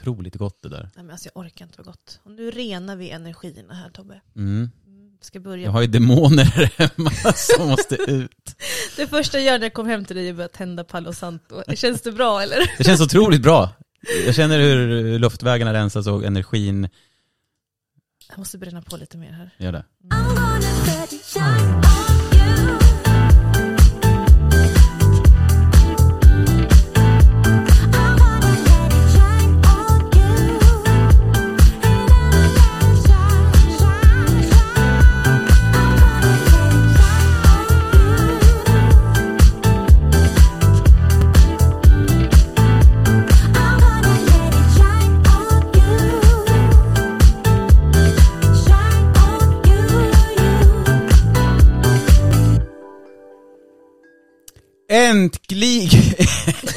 otroligt gott det där. Nej, men alltså, jag orkar inte vara gott. Och nu renar vi energierna här Tobbe. Mm. Mm, Ska börja. Jag har ju demoner hemma som måste ut. Det första jag gör när jag kom hem till dig är att tända Palo Santo. Känns det bra eller? Det känns otroligt bra. Jag känner hur luftvägarna rensas och energin Jag måste bränna på lite mer här. gör det. Äntligen!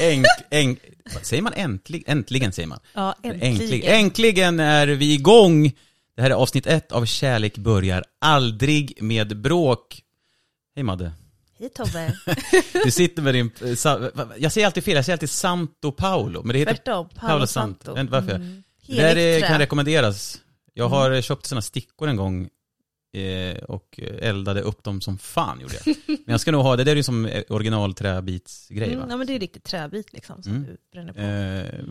Änk, änk, vad säger man äntligen? Äntligen säger man. Ja, Äntligen. Äntligen är vi igång! Det här är avsnitt ett av Kärlek börjar aldrig med bråk. Hej Madde. Hej Tobbe. Du sitter med din, eh, jag säger alltid fel, jag säger alltid Santo Paolo, men det heter Tvärtom, Paolo Santo. Santo. Jag vet inte varför. Mm. Det där kan rekommenderas. Jag har eh, köpt sådana stickor en gång eh, och eldade upp dem som fan gjorde jag. Men jag ska nog ha, det där är ju som eh, original träbitsgrej Mm, va? ja men det är riktigt träbit liksom som Mm. du bränner på. Eh,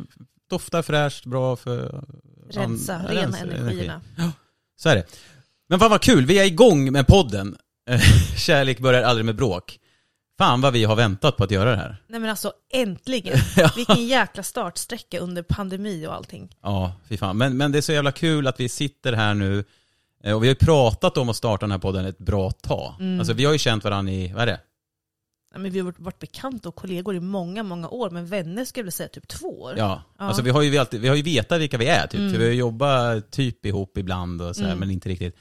doftar fräscht, bra för... Rensa, ja, rena rensa energierna. Så är det. Men fan vad kul, vi är igång med podden. Eh, Kärlek börjar aldrig med bråk. Fan vad vi har väntat på att göra det här. Nej men alltså äntligen. Vilken jäkla startsträcka under pandemi och allting. Ja, fy fan. Men, men det är så jävla kul att vi sitter här nu och vi har ju pratat om att starta den här podden ett bra tag. Mm. Alltså vi har ju känt varandra i, vad är det? Ja, men vi har varit- bekanta och kollegor i många, många år, men vänner skulle jag vilja säga typ två år. Ja, Ja. alltså vi har ju alltid, vi har ju vetat vilka vi är typ. Mm. För vi har ju jobbat typ ihop ibland och så här, Mm. men inte riktigt.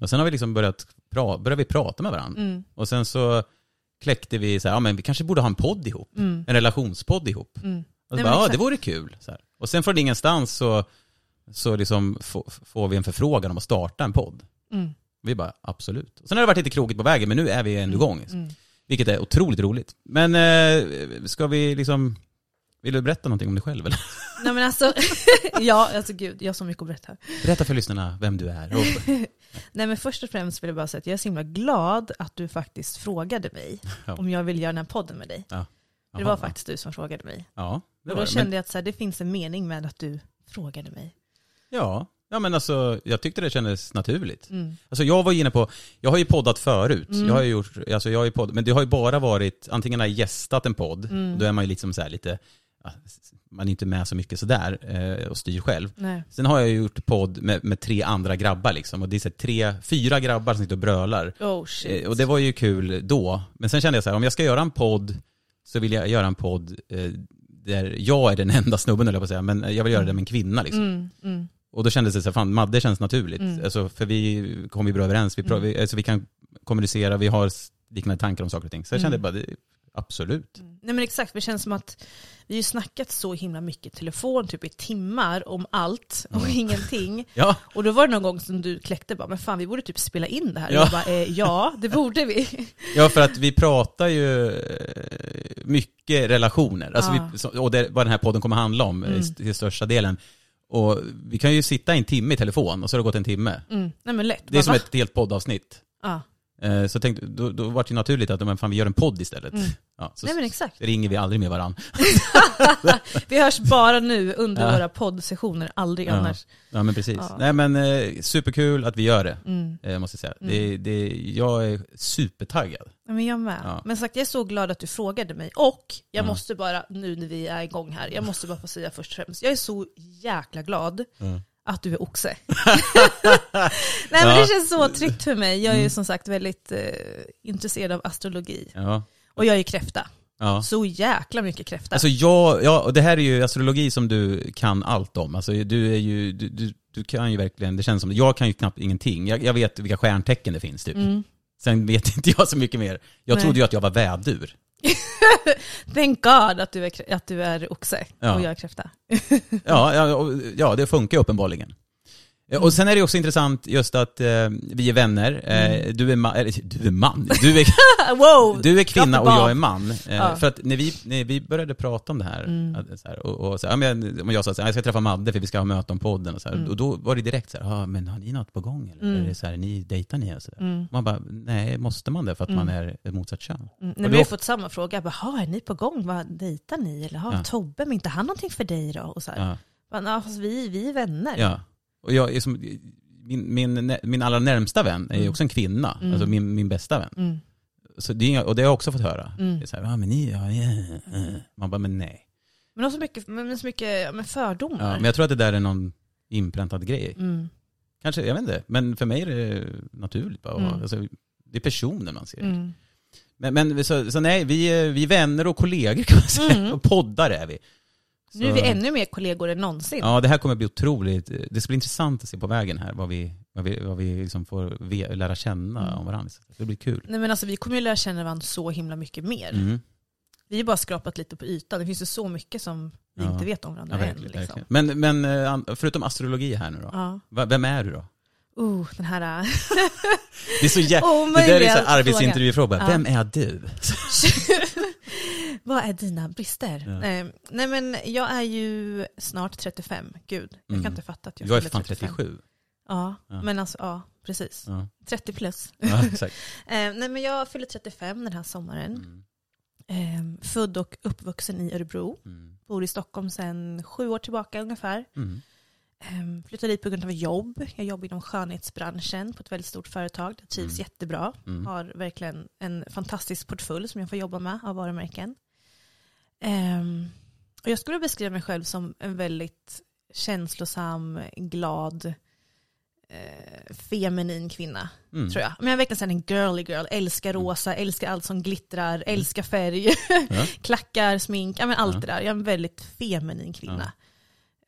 Och sen har vi liksom börjat, pra, började vi prata med varandra. Mm, Och sen så kläckte vi så här, ja men vi kanske borde ha en podd ihop. mm, En relationspodd ihop. mm. Och så Nej, bara, ja det vore kul. Så här. Och sen från ingenstans så, så liksom få- får vi en förfrågan om att starta en podd. Mm, Vi bara, absolut. Sen har det varit lite krokigt på vägen, men nu är vi ändå igång. mm. Vilket är otroligt roligt. Men eh, ska vi liksom, vill du berätta någonting om dig själv eller? Nej men alltså, ja alltså gud, jag har så mycket att berätta. Berätta för lyssnarna vem du är. Nej men först och främst vill jag bara säga att jag är så himla glad att du faktiskt frågade mig Ja. om jag vill göra den här podden med dig. Ja. Det var faktiskt du som frågade mig. Ja, det Och då det. kände Men, jag att så här, det finns en mening med att du frågade mig. Ja. ja, men alltså jag tyckte det kändes naturligt. Mm. Alltså jag var inne på, jag har ju poddat förut. Mm. Jag har gjort, alltså jag har ju podd, men det har ju bara varit, antingen har jag gästat en podd, Mm. då är man ju liksom så här lite, man är inte med så mycket sådär eh, och styr själv. Nej. Sen har jag gjort podd med, med tre andra grabbar liksom, och det är så tre, fyra grabbar som sitter och brölar. Oh shit. Eh, Och det var ju kul då. Men sen kände jag så här, om jag ska göra en podd så vill jag göra en podd eh, där jag är den enda snubben jag på att säga, men jag vill göra det med en kvinna liksom. Mm, mm, Och då kändes det så här, fan Madde känns naturligt. Mm. Alltså, för vi kommer ju bra överens, vi, Mm. vi, alltså, vi kan kommunicera, vi har liknande tankar om saker och ting. Så jag kände Mm. bara, det, absolut. mm. Nej men exakt, det känns som att vi har ju snackat så himla mycket i telefon, typ i timmar, om allt och Mm. ingenting. Ja, Och då var det någon gång som du kläckte bara, men fan vi borde typ spela in det här. Ja. Och jag bara, eh, ja det borde vi. ja för att vi pratar ju eh, mycket relationer. Alltså Ja. vi, och det, vad den här podden kommer handla om eh, Mm. i- till största delen. Och vi kan ju sitta en timme i telefon och så har det gått en timme. Mm. Nej men lätt. Det är som ett helt poddavsnitt. Ja. Eh, Så tänkte, då, då var det naturligt att men fan, vi gör en podd istället. Mm. Ja, så Nej men exakt. ringer vi aldrig med varandra. Vi hörs bara nu under Ja. våra poddsessioner, aldrig Ja. annars. Ja men precis. Ja. Nej men eh, superkul att vi gör det, Mm. eh, måste jag säga. Mm. Det, det, jag är supertaggad. Ja, Men jag med. Ja. Men sagt, jag är så glad att du frågade mig. Och jag Ja. måste bara, nu när vi är igång här, jag måste bara få säga först och främst, jag är så jäkla glad att du är oxe. Nej men det känns så tryggt för mig. Jag är ju som sagt väldigt eh, intresserad av astrologi. Ja. Och jag är kräfta. ja. Så jäkla mycket kräfta. Alltså jag, ja, och det här är ju astrologi som du kan allt om. Alltså du är ju, du, du, du kan ju verkligen, det känns som, jag kan ju knappt ingenting. Jag, jag vet vilka stjärntecken det finns typ. mm. Sen vet inte jag så mycket mer. Jag Nej. trodde ju att jag var vädur. Thank God att du är, att du är oxe Ja. och jag är kräfta. Ja, ja, ja det funkar uppenbarligen. Eh, Och sen är det också intressant just att eh, vi är vänner. Eh, du, är ma- eller, du är man. Du är, wow! du är kvinna och jag är man. Eh, Ja. För att när vi, när vi började prata om det här, Mm. att, så här och, och så här, ja, men, om jag sa att jag ska träffa Madde för vi ska ha möte om podden och så här, Mm. och då var det direkt så här, ah, men har ni något på gång eller? Mm. Är det så här, ni dejtar ni och så? Mm. Man bara, nej, måste man det för att Mm. man är ett motsatt kön? Mm. Nej, vi har fått samma fråga. Jag bara, "Ha, är ni på gång? Vad dejtar ni? Eller har Ja. Tobbe, men inte han någonting för dig då? Och så här. Ja. Men, fast vi, vi är vänner. Ja. Och jag är som, min, min, min allra närmsta vän är Mm. också en kvinna, Mm. alltså min, min bästa vän. Mm. Så det är, och det har jag också fått höra. Mm. Det är så här, ja men ni, ja, ja, ja. Man bara, men nej. Men också mycket, men så mycket men fördomar. Ja, men jag tror att det där är någon inpräntad grej. mm. Kanske, jag vet inte. Men för mig är det naturligt bara. Mm. Alltså, det är personen man ser. Mm. Men, men så, så nej, vi vi är vänner och kollegor kan man säga. Mm. Och poddar är vi. Så, Nu är vi ännu mer kollegor än någonsin. Ja, det här kommer bli otroligt. Det ska bli intressant att se på vägen här vad vi, vad vi, vad vi liksom får lära känna Mm. om varandra. Det blir kul. Nej, men alltså, vi kommer ju lära känna varandra så himla mycket mer. Mm. Vi har bara skrapat lite på ytan. Det finns ju så mycket som vi Ja. inte vet om Ja, varandra än. verkligen, Liksom. Men, men eh, förutom astrologi här nu då. Ja. Vem är du då? Uh, den här... Det är så jä- Oh, det där är så arbetsintervjufråga. Ja. Vem är du? Vad är dina brister? Ja. Eh, nej men jag är ju snart 35. Gud, jag Mm. kan inte fatta att jag Jag är fan 35. 37. Ja, Ja. men alltså ja, precis. Ja, 30 plus. Eh, nej men jag fyller 35 den här sommaren. Mm. Eh, född och uppvuxen i Örebro. Mm. Bor i Stockholm sedan sju år tillbaka ungefär. Mm. Eh, flyttade dit på grund av jobb. Jag jobbar inom skönhetsbranschen på ett väldigt stort företag. Jag trivs Mm. jättebra. Mm. Har verkligen en fantastisk portfölj som jag får jobba med av varumärken. Ehm, och jag skulle beskriva mig själv som en väldigt känslosam, glad, eh, feminin kvinna. Mm. Tror jag. Men jag är verkligen en girly girl. Älskar rosa, älskar allt som glittrar, älskar färg, Ja. klackar, smink, ja, men allt Ja. det där. Jag är en väldigt feminin kvinna.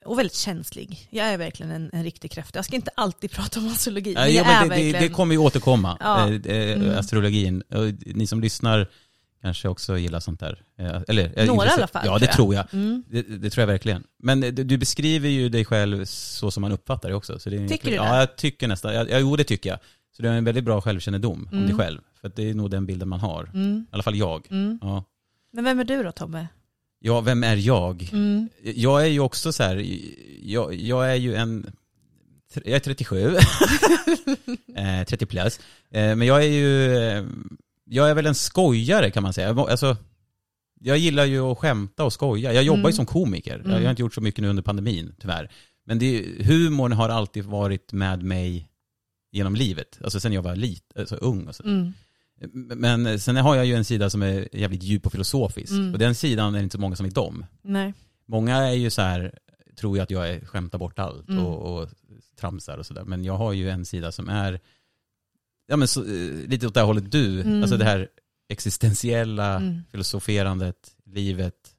Och väldigt känslig. Jag är verkligen en, en riktig kräfta. Jag ska inte alltid prata om astrologi. Ja, men jo, det, verkligen... det kommer ju återkomma, Ja. eh, eh, Mm. astrologin. Ni som lyssnar kanske också gillar sånt där. Eh, Eller, Några i alla fall, Ja, det tror jag. tror jag. Mm. Det, det tror jag verkligen. Men du du beskriver ju dig själv så som man uppfattar det också. Så det är Tycker du Ja, det? jag tycker nästan. Ja, jo, det tycker jag. Så du har en väldigt bra självkännedom om Mm. dig själv. För det är nog den bilden man har. Mm. I alla fall jag. Mm. Ja. Men vem är du då Tobbe? Ja, vem är jag? Mm. Jag är ju också så här, jag, jag är ju en, jag är 37, eh, 30 plus, eh, men jag är ju, eh, jag är väl en skojare kan man säga. Alltså, jag gillar ju att skämta och skoja. Jag jobbar ju Mm. som komiker. Jag Mm. har inte gjort så mycket nu under pandemin, tyvärr. Men det, humorn har alltid varit med mig genom livet. Alltså sen jag var lit, alltså ung och så. Mm. Men sen har jag ju en sida som är jävligt djup och filosofisk. Mm. Och den sidan är det inte så många som vet om. Nej. Många är ju så här, tror ju att jag är, skämtar bort allt Mm. och, och tramsar och sådär. Men jag har ju en sida som är, ja men så, eh, lite åt det här hållet du, Mm. alltså det här existentiella Mm. filosoferandet, livet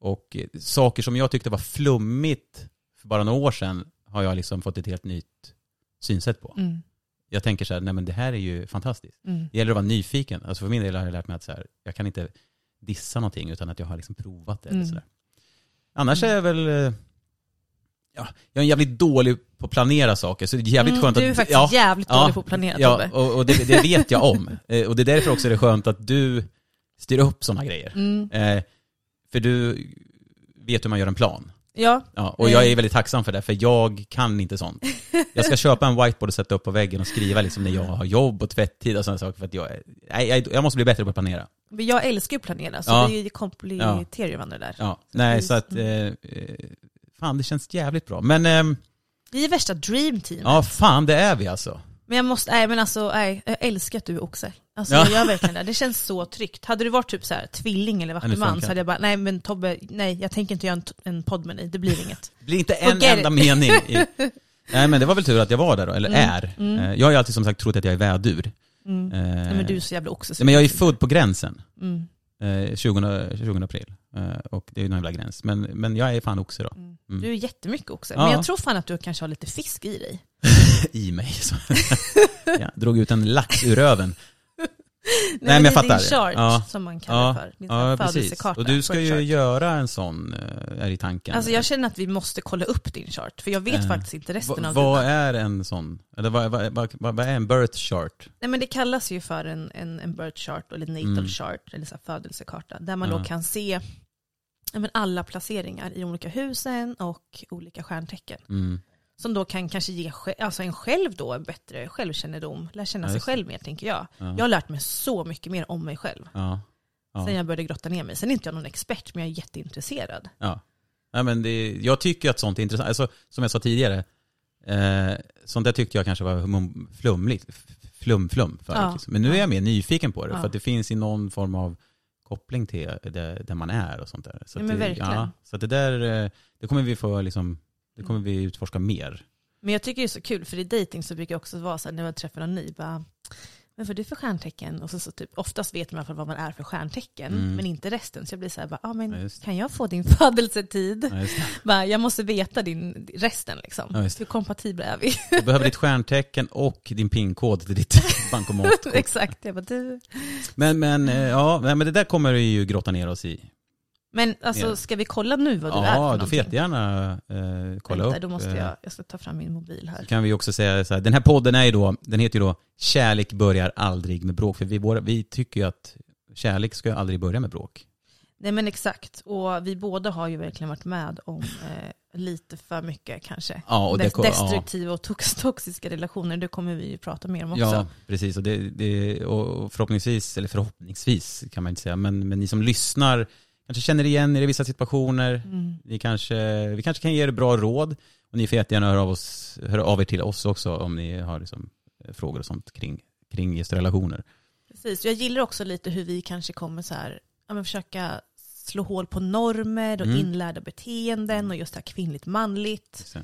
och eh, saker som jag tyckte var flummigt för bara några år sedan har jag liksom fått ett helt nytt synsätt på. Jag tänker så här, nej men det här är ju fantastiskt. Mm. Det gäller att vara nyfiken. Alltså för min del har jag lärt mig att så här, jag kan inte dissa någonting utan att jag har liksom provat det. Eller Mm. så där. Annars är jag väl, eh, ja, jag är jävligt dålig på att planera saker. Så det är jävligt Mm, skönt du är faktiskt ja, jävligt ja, dålig på att planera Ja, och, och det, det vet jag om. Eh, Och det är därför också det är skönt att du styr upp sådana grejer. Mm. Eh, för du vet hur man gör en plan. Ja, Ja, och jag är väldigt tacksam för det, för jag kan inte sånt. Jag ska köpa en whiteboard och sätta upp på väggen och skriva liksom när jag har jobb och tvätttid och sådana saker, för att jag, nej, jag, jag måste bli bättre på att planera. men jag älskar ju att planera så Ja. det kompletterar ju varandra där. Ja, nej vi- så att, eh, eh, fan det känns jävligt bra. Men, ehm, Vi är värsta dream team. ja fan det är vi alltså. Men jag måste, nej men alltså, nej, jag älskar att du är oxe. Alltså Ja. jag gör verkligen det. Det känns så tryggt. Hade du varit typ så här, tvilling eller vattuman så hade jag bara, nej men Tobbe, nej jag tänker inte göra en, en podd med dig, det blir inget. Det blir inte en Forget enda it. mening i... Nej men det var väl tur att jag var där då, eller Mm, är. mm. Eh, Jag har ju alltid som sagt trott att jag är vädur. Mm. Eh, Nej men du är så jävla oxe. men jag är född på gränsen, Mm. Eh, 20, 20 april. Eh, och det är ju någon jävla gräns. Men, men jag är fan oxe då. Mm. Mm. Du är jättemycket oxe. Ja. Men jag tror fan att du kanske har lite fisk i dig. I mig. Så. jag drog ut en lax ur röven. Nej, men jag det är fattar. din chart Ja. som man kallar Ja, för. Din Ja, födelsekarta. Och du ska ju chart. göra en sån, eh, är i tanken. Alltså jag känner att vi måste kolla upp din chart, för jag vet Eh, faktiskt inte resten Va- av vad är en sån? Eller vad, vad, vad, vad är en birth chart? Nej men det kallas ju för en, en, en birth chart eller natal Mm. chart, eller så födelsekarta, där man Ja. då kan se men alla placeringar i olika husen och olika stjärntecken. Mm. Som då kan kanske ge alltså en själv då en bättre självkännedom, lära känna Ja, sig själv mer tänker jag. Ja. Jag har lärt mig så mycket mer om mig själv Ja. Sen jag började grotta ner mig. Sen är inte jag någon expert, men jag är jätteintresserad. Ja. Nej, men det, jag tycker att sånt är intressant. Alltså, som jag sa tidigare, eh, sånt där tyckte jag kanske var flumligt. F- Flum, flum förut. Ja. Liksom. Men nu är jag mer nyfiken på det, för att det finns i någon form av koppling till det, där man är och sånt där. Så Ja, men det, verkligen. så det där, eh, det kommer vi få liksom, det kommer vi utforska mer. Men jag tycker det är så kul, för i dating så brukar jag också vara så här, när jag träffar någon ny, bara, men vad är du för stjärntecken? Och så, så typ, oftast vet man i alla fall vad man är för stjärntecken, Mm. men inte resten. Så jag blir så här, bara, ah, Ja, men det. kan jag få din födelsetid? Ja. Bara, jag måste veta din resten liksom. Ja. Hur kompatibla är vi? Du behöver ditt stjärntecken och din pinkod till ditt bankomatkort. Exakt, jag bara, du. Men, men, eh, ja, men det där kommer vi ju grotta ner oss i. Men alltså, ska vi kolla nu vad du är för Ja, du får jättegärna eh, kolla Vänta, upp. då måste eh, jag, jag ska ta fram min mobil här. Så kan vi också säga så här, den här podden är ju då, den heter ju då Kärlek börjar aldrig med bråk. För vi, våra, vi tycker ju att kärlek ska aldrig börja med bråk. Nej men exakt, och vi båda har ju verkligen varit med om eh, lite för mycket kanske. Ja, och det, Des- ko- ja, destruktiva och tox toxiska relationer, det kommer vi ju prata mer om också. ja, precis. Och, det, det, och förhoppningsvis, eller förhoppningsvis kan man inte säga, men, men ni som lyssnar kanske känner igen er i vissa situationer. Mm. Ni kanske, vi kanske kan ge er bra råd. Och ni får jättegärna höra av, oss, höra av er till oss också om ni har liksom, eh, frågor och sånt kring, kring just relationer. Precis, jag gillar också lite hur vi kanske kommer så här, ja, men försöka slå hål på normer och Mm. inlärda beteenden och just det här kvinnligt manligt. Så,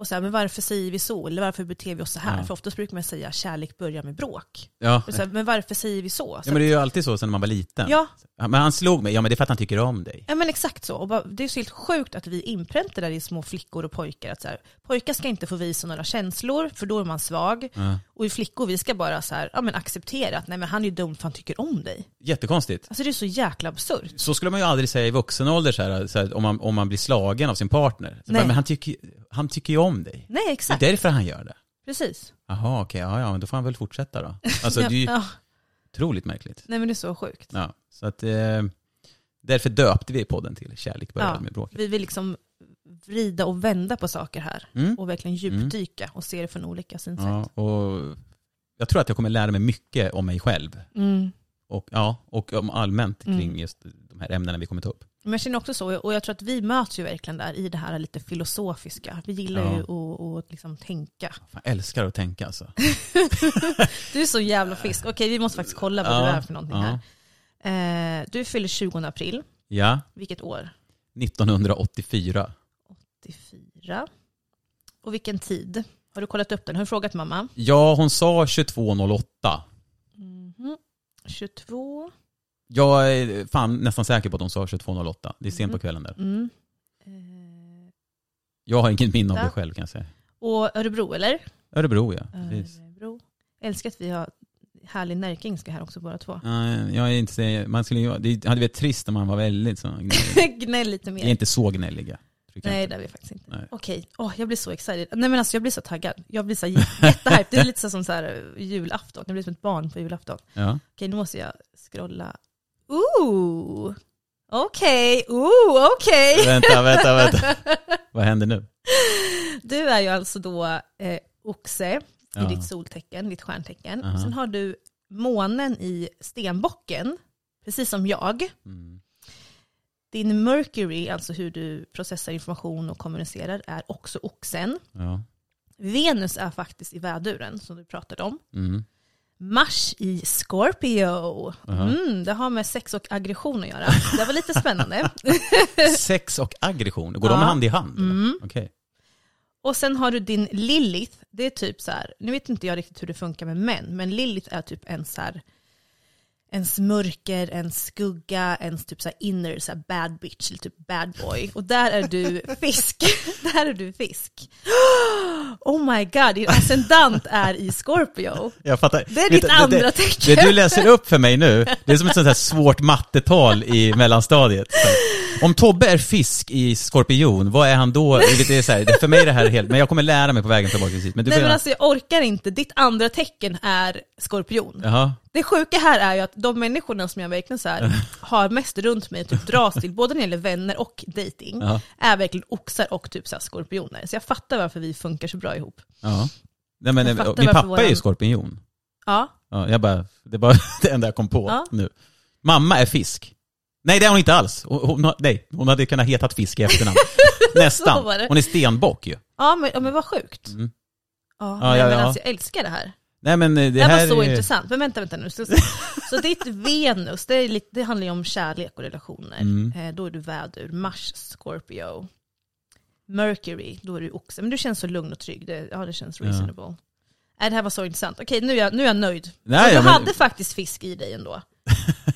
Och så här, men varför säger vi så? Eller varför beter vi oss så här? Ja. För oftast brukar man säga kärlek börjar med bråk. Ja, så här, men varför säger vi så? så ja, men det är ju alltid så sen man var liten. ja, Men han slog mig, ja men det är för att han tycker om dig. Ja men exakt så. Och bara, det är så helt sjukt att vi inpräntar där i små flickor och pojkar att så här, pojkar ska inte få visa några känslor för då är man svag. Ja. Och i flickor vi ska bara så här, ja, men acceptera att nej, men han är ju dum för han tycker om dig. Jättekonstigt. Alltså det är så jäkla absurt. Så skulle man ju aldrig säga i vuxen ålder så här, så här, om, man, om man blir slagen av sin partner. Nej. bara, men han tycker, han tycker ju om dig. Nej Det exakt, är därför han gör det. precis. Jaha, okej, ja, ja, men då får han väl fortsätta då. Alltså ja, det är ju ja. otroligt märkligt. Nej men det är så sjukt. Ja, så att eh, därför döpte vi podden till Kärlek börjar Ja. med bråk. Vi vill liksom vrida och vända på saker här. Mm. Och verkligen djupdyka och se det från olika synsätt. Ja, och jag tror att jag kommer lära mig mycket om mig själv. Mm. Och, ja, och om allmänt kring Mm. just de här ämnena vi kommer ta upp. Men jag känner också så, och jag tror att vi möts ju verkligen där i det här lite filosofiska. Vi gillar Ja. ju att, att liksom tänka. Jag älskar att tänka alltså. Du är så jävla fisk. Okej, vi måste faktiskt kolla vad Ja, du är för någonting ja. här. Eh, du fyller 20 april. Ja, Vilket år? 1984. 84. Och vilken tid? Har du kollat upp den? Har du frågat mamma? Ja, hon sa 2208. Mhm. 22. Jag är fan nästan säker på att hon sa 2208. Det är sent på Mm. kvällen där. Mm. Eh, Jag har inget minne av det själv kan jag säga. och Örebro, eller? Örebro ja, precis. Örebro. Älskar att vi har härlig närkingska här också båda två. Nej, jag är inte så, man skulle ju, det hade varit trist om man var väldigt så gnällig. Gnäll lite Vi är mer. inte så gnälliga. tycker jag Nej inte. det är vi faktiskt inte. Nej. Okej, Åh, jag blir så excited. Nej men alltså jag blir så taggad. Jag blir så jättehype. Det är lite så som så här eh, julafton. Jag blir som ett barn på julafton. Ja. Okej, nu måste jag scrolla. Ooh! Okej, ooh, okej. Vänta, vänta, vänta. Vad händer nu? Du är ju alltså då eh, oxe Ja. i ditt soltecken, ditt stjärntecken. Aha. Sen har du månen i stenbocken, precis som jag. Mm. Din Mercury, alltså hur du processar information och kommunicerar, är också oxen. Ja. Venus är faktiskt i väduren, som du pratade om. Mm. Mars i Scorpio. Mm, det har med sex och aggression att göra. Det var lite spännande. Sex och aggression, går de Ja. hand i hand? Mm. Okej. Och sen har du din Lilith, det är typ så här, nu vet inte jag riktigt hur det funkar med män, men Lilith är typ en så här, ens mörker, en skugga, ens typ så inner så bad bitch, eller typ bad boy. Och där är du fisk. där är du fisk. Oh my god, din ascendant är i Scorpio. Jag fattar. Det är ditt du, andra det, tecken. Det du läser upp för mig nu, det är som ett sånt här svårt mattetal i mellanstadiet. Om Tobbe är fisk i skorpion, vad är han då? Det är så här, för mig är det här helt, men jag kommer lära mig på vägen förhoppningsvis. Men du Nej men alltså jag orkar inte, ditt andra tecken är skorpion. Jaha. Det sjuka här är ju att de människorna som jag verkligen så här, har mest runt mig, typ dras till, både när det gäller vänner och dating, Ja. är verkligen oxar och typ så här skorpioner. Så jag fattar varför vi funkar så bra ihop. Ja. Nej, men, fattar min pappa är ju våran- skorpion. Ja, Ja, jag bara, det var det enda jag kom på Ja. nu. Mamma är fisk. Nej det är hon inte alls. Hon, hon, nej, hon hade kunnat hetat fisk i efternamn. Nästan. Hon är stenbock ju. ja men, ja, men vad sjukt. Mm. Ja, Ja, nej, ja, men ja. alltså jag älskar det här. Nej men eh, det, Det, här här var så är- intressant. Men vänta, vänta nu. Så, så ditt Venus, det, är lite, det handlar ju om kärlek och relationer. Mm. Eh, då är du vädur. Mars, Scorpio. Mercury, då är du oxe. Men du känns så lugn och trygg. Det, ja, det känns Ja. reasonable. Nej, det här var så intressant. Okej, nu är jag, nu är jag nöjd. Nej, Men du ja, men- hade faktiskt fisk i dig ändå.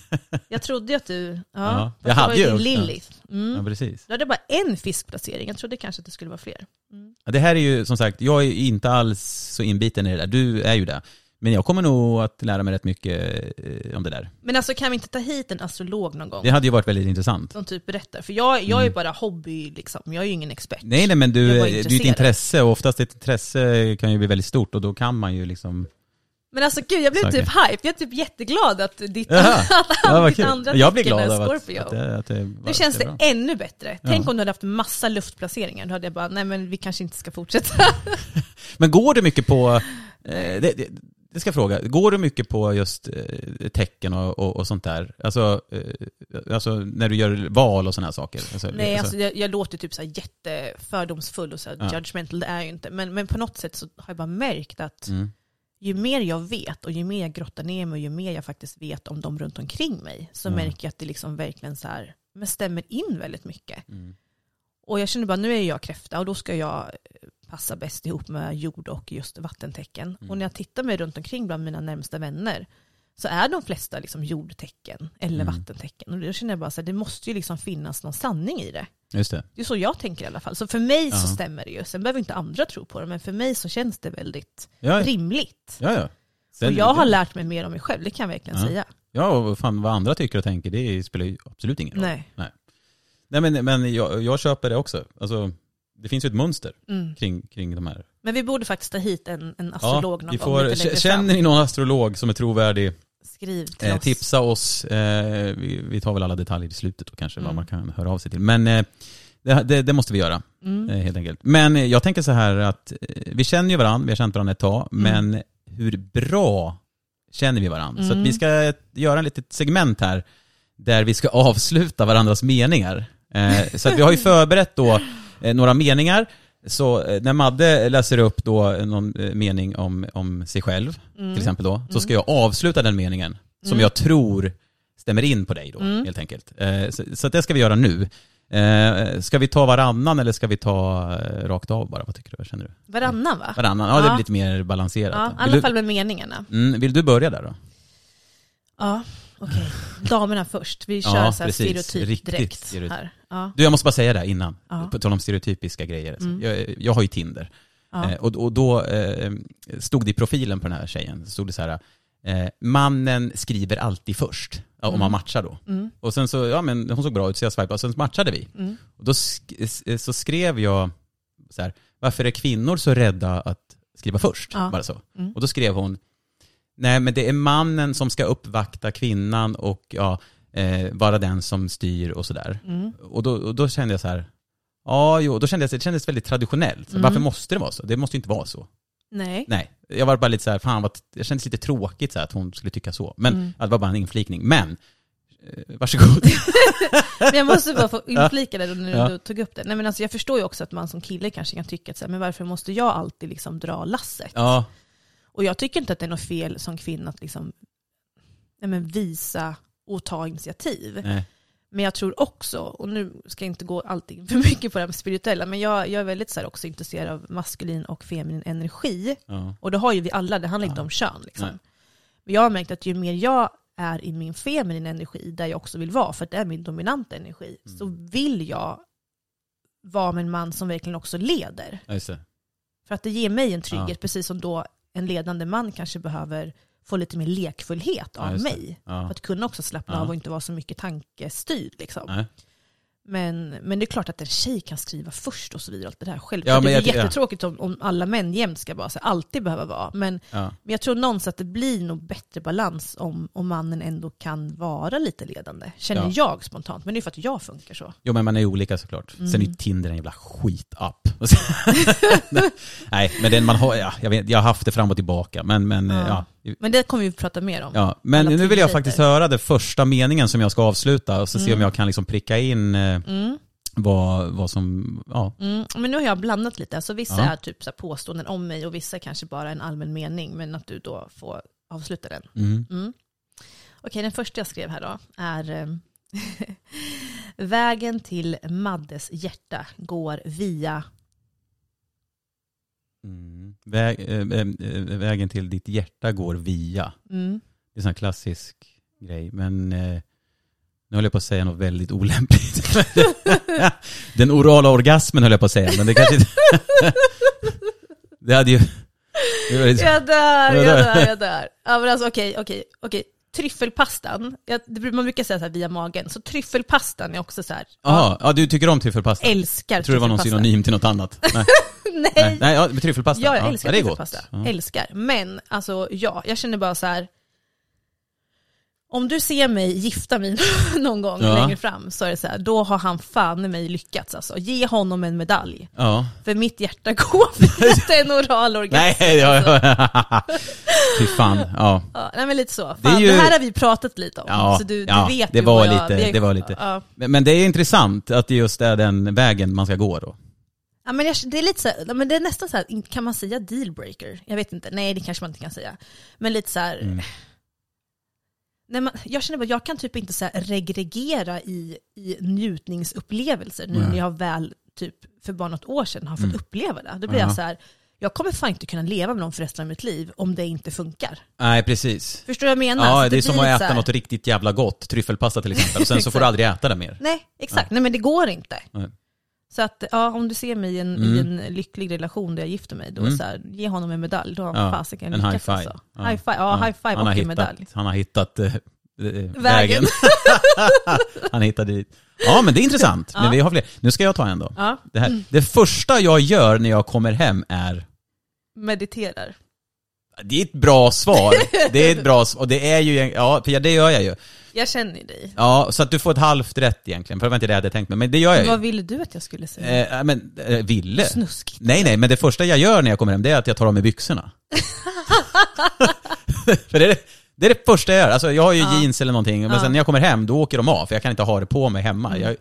Jag trodde ju att du... Ja, Ja, jag hade ju din. Lilith. Mm. Ja precis. Du hade bara en fiskplacering. Jag trodde kanske att det skulle vara fler. Mm. Ja, det här är ju som sagt, jag är inte alls så inbiten i det där. Du är ju det. Men jag kommer nog att lära mig rätt mycket eh, om det där. Men alltså kan vi inte ta hit en astrolog någon gång? Det hade ju varit väldigt intressant. Som typ berättar. För jag, jag är ju bara hobby, liksom. jag är ju ingen expert. Nej nej men du, det är ett intresse och oftast ett intresse kan ju bli väldigt stort och då kan man ju liksom Men alltså gud, jag blev typ hype. Jag är typ jätteglad att ditt, Jaha. att Ja, ditt andra Jag blir glad är av att, Scorpio. att, det, att det, nu känns det det ännu bättre. Tänk Ja. om du hade haft massa luftplaceringar. Då hade jag bara, nej men vi kanske inte ska fortsätta. Men går det mycket på, eh, det, det, ska jag fråga, går det mycket på just eh, tecken och, och, och sånt där? Alltså, eh, alltså när du gör val och sådana här saker? Alltså, nej, alltså jag, jag låter typ så här jättefördomsfull och så här Ja. judgmental, det är jag ju inte. Men, men på något sätt så har jag bara märkt att Mm. Ju mer jag vet och ju mer jag grottar ner mig och ju mer jag faktiskt vet om de runt omkring mig så Mm. märker jag att det liksom verkligen så här, men stämmer in väldigt mycket. Mm. Och jag känner bara, nu är jag kräfta och då ska jag eh, passa bäst ihop med jord och just vattentecken. Mm. Och när jag tittar mig runt omkring bland mina närmsta vänner så är de flesta liksom jordtecken eller Mm. vattentecken. Och då känner jag bara så här, det måste ju liksom finnas någon sanning i det. Just det. Det är så jag tänker i alla fall. Så för mig så Ja. stämmer det ju. Sen behöver inte andra tro på det, men för mig så känns det väldigt Ja, rimligt. ja. ja. Sen- och jag har lärt mig mer om mig själv, det kan jag verkligen Ja. säga. Ja, och fan vad andra tycker och tänker, det spelar ju absolut ingen roll. Nej. Nej men, men jag, jag köper det också. Alltså, det finns ju ett mönster Mm. kring, kring de här. Men vi borde faktiskt ta hit en, en astrolog vi någon gång får, längre känner ni någon astrolog som är trovärdig, Skriv till eh, oss. tipsa oss. Eh, vi, vi tar väl alla detaljer i slutet då kanske, vad Mm. man kan höra av sig till. Men eh, det, det, det måste vi göra, Mm. eh, helt enkelt. Men eh, jag tänker så här att eh, vi känner ju varandra, vi har känt varandra ett tag, Mm. men hur bra känner vi varandra? Så att Mm. vi ska göra ett litet segment här, där vi ska avsluta varandras meningar. Så att vi har ju förberett då några meningar. Så eh, när Madde läser upp då någon eh, mening om, om sig själv, Mm. till exempel då, så ska jag avsluta den meningen som Mm. jag tror stämmer in på dig då, Mm. helt enkelt. Eh, så, så det ska vi göra nu. Eh, ska vi ta varannan eller ska vi ta eh, rakt av bara? Vad tycker du? Vad känner du? Varannan va? Varannan? Ja, det Ja. blir lite mer balanserat. Ja, i alla du- fall med meningarna. Mm, vill du börja där då? Ja, okej. Damerna först. Vi Ja, kör så här stereotyp direkt. stereotyp. Här. Ja, Du, jag måste bara säga det innan. Ja. På tal om stereotypiska grejer. Mm. Jag, jag har ju Tinder. ja. Eh, och, och då eh, stod det i profilen på den här tjejen, stod det så här, eh, mannen skriver alltid först, ja, om Mm. man matchar då. Mm, Och sen så, ja men hon såg bra ut så jag swipade och sen matchade vi. mm. Och då sk- så skrev jag så här, varför är kvinnor så rädda att skriva först? Ja. Bara så. Mm. Och då skrev hon, nej men det är mannen som ska uppvakta kvinnan och ja, eh, vara den som styr och sådär. Mm. Och då, och då kände jag så här, ja jo, då kände jag, det kändes väldigt traditionellt. Mm. Varför måste det vara så? Det måste ju inte vara så. Nej. Nej, jag var bara lite så här, fan vad, det kändes lite tråkigt så här, att hon skulle tycka så. Men Mm. det var bara en inflikning. Men, eh, varsågod. Men jag måste bara få inflika det när Ja. du tog upp det. Nej, men alltså, jag förstår ju också att man som kille kanske kan tycka att så här, men varför måste jag alltid liksom dra lasset? ja, Och jag tycker inte att det är något fel som kvinna att liksom, nej, men visa och ta initiativ. nej. Men jag tror också, och nu ska jag inte gå alltid för mycket på det här med spirituella, men jag, jag är väldigt så här också intresserad av maskulin och feminin energi. Ja. Och det har ju vi alla, det handlar inte Ja. om kön. Liksom. Men jag har märkt att ju mer jag är i min feminin energi, där jag också vill vara, för det är min dominanta energi, Mm. så vill jag vara med en man som verkligen också leder. För att det ger mig en trygghet, Ja. precis som då en ledande man kanske behöver få lite mer lekfullhet Ja, av det. mig. För Ja. att kunna också slappna Ja. av och inte vara så mycket tankestyrd. Liksom. Men, men det är klart att en tjej kan skriva först och så vidare. Allt det där. Självklart. Ja, det är jag- ja. jättetråkigt om, om alla män jämt ska bara så alltid behöva vara. Men, Ja. men jag tror någonstans att det blir nog bättre balans om, om mannen ändå kan vara lite ledande. Känner Ja. jag spontant. Men det är för att jag funkar så. Jo men man är olika såklart. Sen är ju Mm. Tinder en jävla skitapp. Nej, men den man har, ja, jag, vet, jag har haft det fram och tillbaka. Men, men Ja. Men det kommer vi prata mer om. Ja, men nu vill jag faktiskt höra den första meningen som jag ska avsluta och så se Mm. om jag kan liksom pricka in eh, Mm. vad, vad som, ja. Mm, men nu har jag blandat lite. Alltså vissa Ja. är typ så påståenden om mig och vissa kanske bara en allmän mening. Men att du då får avsluta den. Mm. Mm. Okej, den första jag skrev här då är eh, Vägen till Maddes hjärta går via... Mm. Väg, eh, vägen till ditt hjärta går via. Mm. Det är en sån klassisk grej. Men eh, nu höll jag på att säga något väldigt olämpligt. Den orala orgasmen höll jag på att säga, men det kanske inte... det hade ju... Det var lite- Jag dör, Ja, jag där. dör, jag dör. Ja, men alltså okej, okej, okej. Tryffelpastan, jag, man brukar säga så här via magen, så tryffelpastan är också så här, Jaha, ja du tycker om tryffelpasta? älskar Jag tror det var någon tryffelpasta. synonym till något annat. Nej, Nej, ja, tryffelpasta? Ja, jag ja. älskar ja, det tryffelpasta. Ja. Älskar. Men alltså ja, jag känner bara så här. Om du ser mig gifta mig någon gång Ja. längre fram så är det så här, då har han fan i mig lyckats alltså. Ge honom en medalj. Ja. För mitt hjärta går via en oral orgasm. Nej, ja, ja. Fy fan. Ja. Ja, nej men lite så. Fan, Det det, ju- här har vi pratat lite om. Ja, så du, du vet det var vad jag, lite- det var lite. Men, men det är intressant att det just är den vägen man ska gå då. Ja, men jag, det är lite så men det är nästan så här, kan man säga dealbreaker? Jag vet inte, nej det kanske man inte kan säga. Men lite så här, Mm. nej, man, jag känner bara, jag kan typ inte så här regregera i, i njutningsupplevelser nu Nej. när jag väl typ för bara något år sedan har fått Mm. uppleva det. Då blir Ja. jag så här, jag kommer fan inte kunna leva med någon för resten av mitt liv om det inte funkar. Nej, precis. Förstår du vad jag menar? Ja, det är blir som att äta här- något riktigt jävla gott, tryffelpasta till exempel, och sen så får du aldrig äta det mer. Nej, exakt. Nej men det går inte. Nej. Så att, ja, om du ser mig i en, Mm. i en lycklig relation där jag gifter mig, då Mm. så här, ge honom en medalj. Då har Ja, han fasiken en lyckats high five. alltså. Ja. High five, ja, high five han och har en hittat, medalj. Han har hittat eh, eh, vägen. han hittade dit. Ja, men det är intressant. Ja. Men vi har fler. Nu ska jag ta en då. Ja, Det, här. det första jag gör när jag kommer hem är mediterar. Det är ett bra svar. Det är ett bra svar. Och det är ju, ja, för det gör jag ju. Jag känner ju dig. Ja, så att du får ett halvt rätt egentligen, för det var inte det jag hade tänkt mig. Men det gör jag Vad ju. ville du att jag skulle säga? Eh, men, eh, ville? Snuskigt. Nej, nej, men det första jag gör när jag kommer hem, det är att jag tar av mig byxorna. för det är det, det är det första jag gör. Alltså jag har ju Ja. jeans eller någonting, men Ja. sen när jag kommer hem, då åker de av, för jag kan inte ha det på mig hemma. Mm. Jag,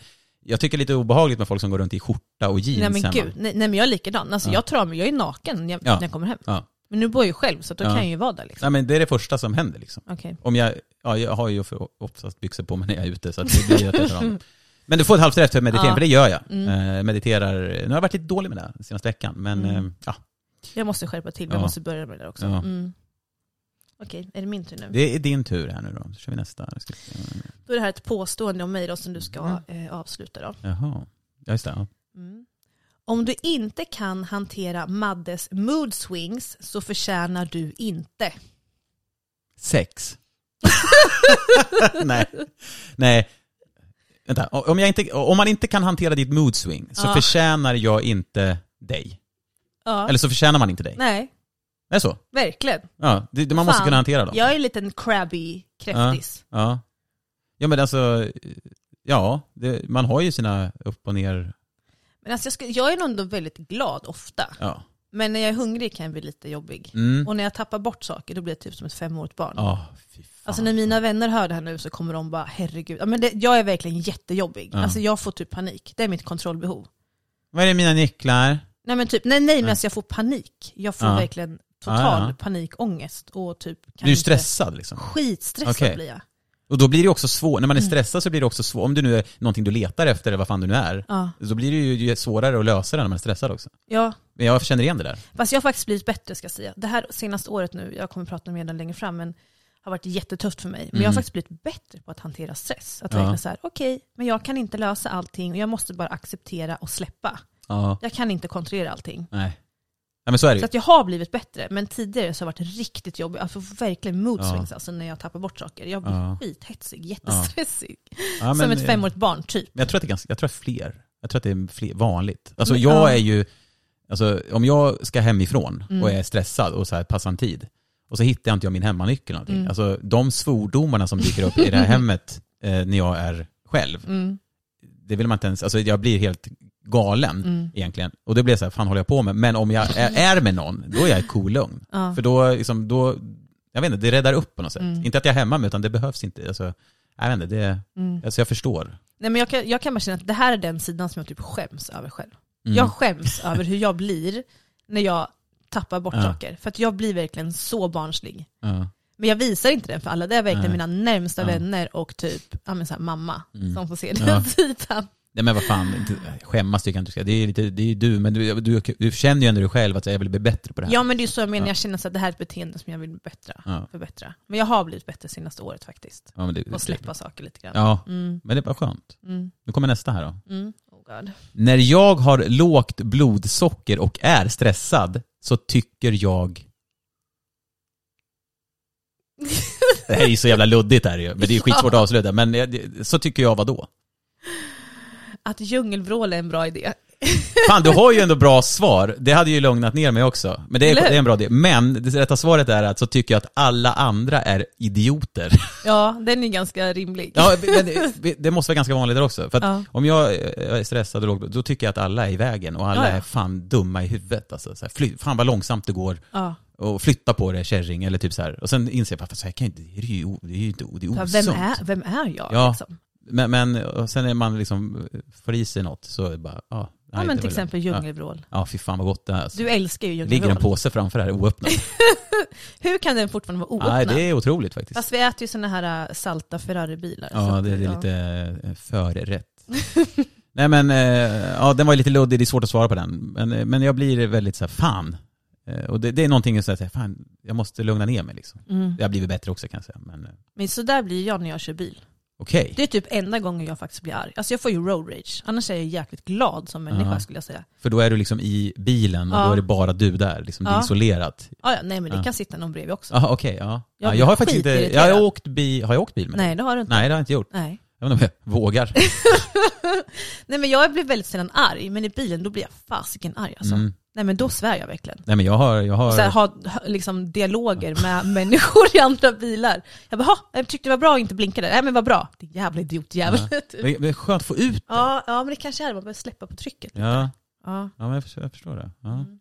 jag tycker det är lite obehagligt med folk som går runt i skjorta och jeans Nej men hemma. gud, nej, nej men jag är likadan. Alltså Ja. jag av mig, jag är naken när jag, Ja. när jag kommer hem. Ja. Men nu bor jag ju själv så då Ja. kan jag ju vara där liksom. Nej men det är det första som händer liksom. Okej. Om jag, ja, jag har ju för oftast byxor på mig när jag är ute, så det blir att jag tar mig. Men du får ett halvt rätt för meditering, Ja. för det gör jag. Mm. Eh, mediterar, nu har jag varit lite dålig med det den senaste veckan, men Mm. eh, ja, Jag måste skärpa till, jag Ja. måste börja med det också. Mm. Okej, är det min tur nu? det är din tur här nu då. Så kör vi nästa. Då är det här ett påstående om mig då som du ska Mm. eh, avsluta då. Jaha, ja, just det. Ja. Om du inte kan hantera Maddes mood swings så förtjänar du inte. Sex. Nej. Nej. Vänta, om, jag inte, om man inte kan hantera ditt mood swing så Ja. förtjänar jag inte dig. Ja. Eller så förtjänar man inte dig. Nej, Det är så? verkligen. Ja, det, man måste Fan, kunna hantera dem. Jag är en liten crabby kräftis. Ja. Ja men alltså, ja, det, man har ju sina upp och ner, Men alltså jag, ska, jag är ändå väldigt glad ofta. ja. Men när jag är hungrig kan jag bli lite jobbig. Mm. Och när jag tappar bort saker då blir jag typ som ett femårigt barn. Fan. Alltså när mina vänner hör det här nu så kommer de bara herregud. Men det, jag är verkligen jättejobbig. Ja. Alltså jag får typ panik. Det är mitt kontrollbehov. Vad är det mina nycklar? Nej men typ, nej nej men alltså jag får panik. Jag får Ja. verkligen total Ja, ja. panikångest och typ kan Du är stressad liksom. Skitstressad Okej. blir jag. Och då blir det också svårt, när man är Mm. stressad så blir det också svårt, om det nu är någonting du letar efter eller vad fan det nu är, Ja. så blir det ju svårare att lösa det när man är stressad också. ja, Men jag känner igen det där. fast jag har faktiskt blivit bättre ska jag säga. Det här senaste året nu, jag kommer prata mer om det längre fram, men har varit jättetufft för mig. Men jag har Mm. faktiskt blivit bättre på att hantera stress. Att Ja. verkligen så här, okej, men jag kan inte lösa allting och jag måste bara acceptera och släppa. Ja. Jag kan inte kontrollera allting. Nej. Nej men så är det Så att jag har blivit bättre, men tidigare så har det varit riktigt jobbigt. Alltså verkligen mood Ja. swings alltså, när jag tappar bort saker. Jag blir Ja. skithetsig, jättestressig. Ja, Som ett eh, femårigt barn typ. Men jag tror att det är ganska, jag tror att fler, jag tror att det är fler, vanligt. Alltså Men, jag ja. är ju, alltså om jag ska hemifrån Mm. och är stressad och så här passar en tid, och så hittar jag inte jag min hemmanyckel eller någonting. Mm. Alltså de svordomarna som dyker upp i det här hemmet eh, när jag är själv, Mm, det vill man inte ens, alltså jag blir helt galen mm, egentligen. Och det blir så här, fan håller jag på med? Men om jag är, är med någon, då är jag cool lugn. ja. För då, liksom, då, jag vet inte, det räddar upp på något sätt. Mm. Inte att jag är hemma med, utan det behövs inte. Alltså, jag vet inte, det, Mm. alltså jag förstår. Nej, men jag, kan, jag kan bara känna att det här är den sidan som jag typ skäms över själv. Mm. Jag skäms över hur jag blir när jag tappar bort Ja. saker. För att jag blir verkligen så barnslig. Ja. Men jag visar inte den för alla. Det är verkligen Nej. mina närmsta Ja. vänner och typ ja, men så här, mamma Mm. som får se den Ja. sidan. Nej men vad fan, skämmas tycker jag inte du ska. Det är, lite, det är du, men du, du, du känner ju ändå dig själv att jag vill bli bättre på det här. Ja men det är så jag menar, Ja. jag känner så att det här är ett beteende som jag vill bättra, Ja. förbättra. Men jag har blivit bättre senaste året faktiskt. Ja, det, Och släppa saker lite grann. Ja, Mm, men det var skönt. mm, Nu kommer nästa här då. mm. Oh God. När jag har lågt blodsocker och är stressad så tycker jag... Det här är ju så jävla luddigt här ju, men det är ju skitsvårt att avsluta. Men eh, så tycker jag vad då? Att djungelvrål är en bra idé. Fan, du har ju ändå bra svar. Det hade ju lugnat ner mig också. Men det är, det är en bra idé. Men det rätta svaret är att så tycker jag att alla andra är idioter. Ja, den är ganska rimlig. Ja, det, det måste vara ganska vanligt där också. För Ja. om jag är stressad och låg, då tycker jag att alla är i vägen och alla Ja, är fan dumma i huvudet. Alltså, så här, fly, fan vad långsamt det går och flytta på det kärring eller typ så här. Och sen inser jag, så här kan jag inte, det är ju, det är ju inte, det är osunt. Vem är, vem är jag? Ja. Liksom? Men, men sen är man liksom, får i sig något så är det bara, ja. Ja, men till exempel djungelvrål. ja fy fan vad gott det är. Alltså. Du älskar ju Det ligger en djungelvrål. påse framför här oöppnad. Hur kan den fortfarande vara oöppnad? Nej, det är otroligt faktiskt. Fast vi äter ju såna här äh, salta Ferrari-bilar. Ja, det, det är lite eh, förrätt. Nej men, eh, ja den var lite luddig, det är svårt att svara på den. Men, eh, men jag blir väldigt så här, fan. Och det, det är någonting som säger, fan, jag måste lugna ner mig liksom. Mm. Jag har blivit bättre också kan jag säga, men Men så där blir jag när jag kör bil. Okej. Det är typ enda gången jag faktiskt blir arg. Alltså jag får ju road rage. Annars är jag jäkligt glad som människa Ja. skulle jag säga. För då är du liksom i bilen och Ja. då är det bara du där, liksom, det är Ja. isolerat. Ah, ja, nej men det Ja. kan sitta någon bredvid också. Ja, okej, ja. Jag ja. blir Jag har faktiskt inte, jag har åkt bil, har jag åkt bil med? Nej det har du inte. Nej, det har jag inte gjort. Nej. Jag vet inte om jag vågar. nej men jag blir väldigt sällan arg, men i bilen då blir jag fasiken arg alltså. Mm. Nej men då svär jag verkligen. Nej men jag har, jag har... Så här, ha liksom dialoger med människor i andra bilar. Jag bara, "Ha, jag tyckte det var bra att inte blinka där. Nej men vad bra. Det är jävla idiotjävel. Ja. Det det är skönt att få ut det. Ja, ja men det kanske är det, man behöver släppa på trycket. lite. Ja, Ja. ja men jag förstår, jag förstår det. Ja. Mm.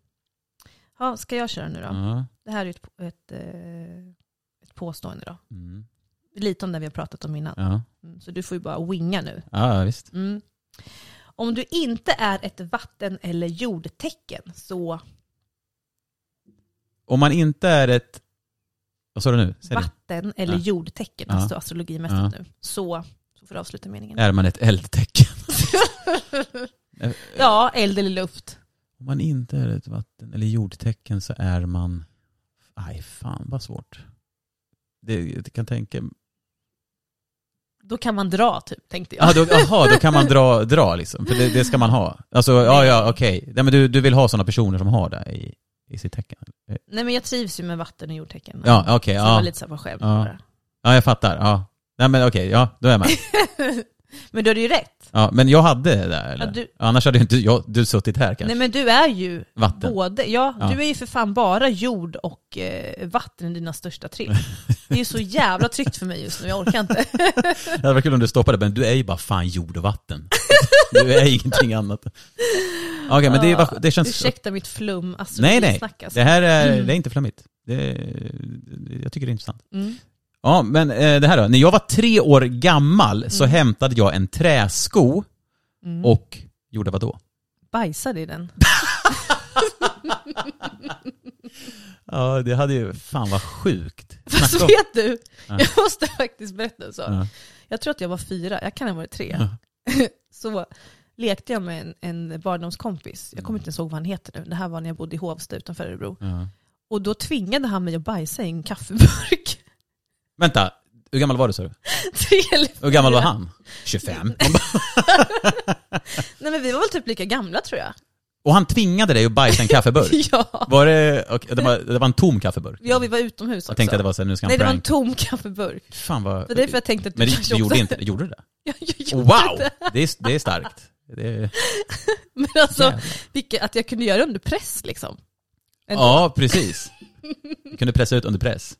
ja, ska jag köra nu då? Ja. Det här är ett, ett, eh, ett påstående då. Mm. Lite om det vi har pratat om innan. Ja. Mm, Så du får ju bara winga nu. ja, visst. Mm. Om du inte är ett vatten eller jordtecken så Om man inte är ett... Vad sa du nu? Säg det. vatten eller Ja. jordtecken, Ja. alltså astrologimässigt Ja. nu, så, så får du avsluta meningen. Är man ett eldtecken? ja, eld eller luft. Om man inte är ett vatten eller jordtecken så är man... Aj, fan vad svårt. Det, jag kan tänka... Då kan man dra typ, tänkte jag. Ja, då, aha, då kan man dra, dra liksom. För det, det ska man ha. Alltså, ja, ja, okej. Nej, men du, du vill ha sådana personer som har det i, i sitt tecken? Nej men jag trivs ju med vatten och jordtecken. Ja, okej. Så det var ja. lite på skämt Ja. bara. ja, jag fattar. Ja. Nej, men okej. ja, då är jag med. Men du hade ju rätt. Ja, men jag hade det där eller? Ja, du- Annars hade ju inte jag, du suttit här kanske. Nej men du är ju Vatten. både, ja, Ja. du är ju för fan bara jord och eh, vatten i dina största trick. Det är ju så jävla tryggt för mig just nu, jag orkar inte. Det hade varit kul om du stoppade, men du är ju bara fan jord och vatten. Du är ingenting annat. Okej, men det, var, det känns... Ursäkta mitt flum Nej, nej. astrologisnack alltså. Det här är, Mm. det är inte flammigt. Det, jag tycker det är intressant. Mm. Ja, men eh, det här då. När jag var tre år gammal så Mm. hämtade jag en träsko Mm. och gjorde vad då? Bajsade i den. Ja, det hade ju, fan vad sjukt. Fast Snacka om- vet du, Ja. jag måste faktiskt berätta en sak. Ja. Jag tror att jag var fyra, jag kan ha varit tre. Ja. Så lekte jag med en, en barndomskompis. Jag kommer inte ens ihåg vad han heter nu. Det här var när jag bodde i Hovsta utanför Örebro. Ja. Och då tvingade han mig att bajsa i en kaffeburk. Vänta, hur gammal var du sa du? Tre eller Hur gammal var han? 25? Nej men vi var väl typ lika gamla tror jag. Och han tvingade dig att bajsa en kaffeburk? Ja. Var det, och det, var, det var en tom kaffeburk? Ja vi var utomhus också. Jag tänkte att det var så här, nu ska han Nej det var en prank. tom kaffeburk. Fan vad... Så därför jag tänkte att Men du, kanske du gjorde också- inte det? Gjorde du det? Ja, jag gjorde Wow! det. Det är, det är starkt. Det är, Men alltså, jävlar. vilket, att jag kunde göra det under press liksom. Ändå. Ja, precis. Du kunde pressa ut under press.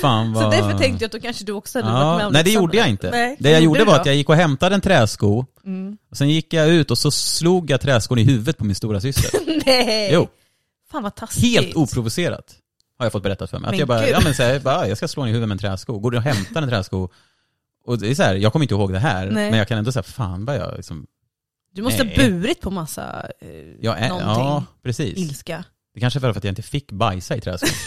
Fan vad... Så därför tänkte jag att då kanske du också hade varit med Ja, om nej det detsamma. gjorde jag inte. Nej, det jag gjorde var då? att jag gick och hämtade en träsko, Mm. och sen gick jag ut och så slog jag träskon i huvudet på min stora syster. Nej! Jo, Fan vad taskigt. helt oprovocerat. Har jag fått berättat för mig. Att Men jag bara, gud. ja men så här, bara, jag ska slå den i huvudet med en träsko. Går du och hämtar en träsko, och det är så här, jag kommer inte ihåg det här, Nej. men jag kan ändå säga, fan vad jag liksom, Du måste Nej. ha burit på massa eh, jag är, någonting. ja precis. Ilska. Det kanske var för att jag inte fick bajsa i träskon.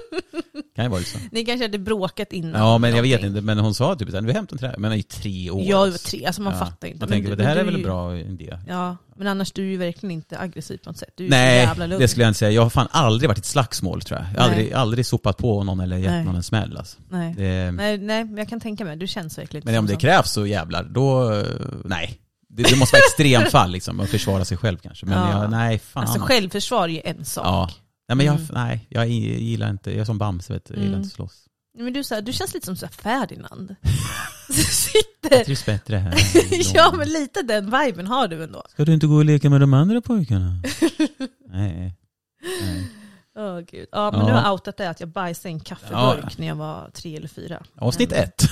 kan ju vara så. Ni kanske hade bråkat innan. Ja men jag vet inte, men hon sa typ såhär, vi hämtar en trä, men i tre år. Ja, det var tre. Alltså man Ja. fattar inte. Man Men tänker, du- det här men är väl en ju- bra idé. Ja, men annars du är ju verkligen inte aggressiv på något sätt. Du är Nej, jävla lugn. det skulle jag inte säga. Jag har fan aldrig varit i ett slagsmål tror jag. Jag har aldrig, aldrig sopat på någon eller gett Nej. någon en smäll alltså. Nej. det, Nej, nej, men jag kan tänka mig. Du känns verkligen Men om det krävs så jävlar, då, nej. Det, det måste vara extremfall liksom, att försvara sig själv kanske. Men Ja. jag, nej fan. Alltså självförsvar är ju en sak. ja. Nej men jag, Mm. nej, jag gillar inte, jag är som Bamse vet jag gillar Mm. inte att slåss. Men du, så här, du känns lite som så Ferdinand. Du Jag sitter... trivs bättre här. ja, men lite den viben har du ändå. Ska du inte gå och leka med de andra pojkarna? nej. nej. Åh gud. Ja, men Ja. nu har jag outat det att jag bajsade i en kaffeburk Ja. när jag var tre eller fyra. Avsnitt Mm. ett.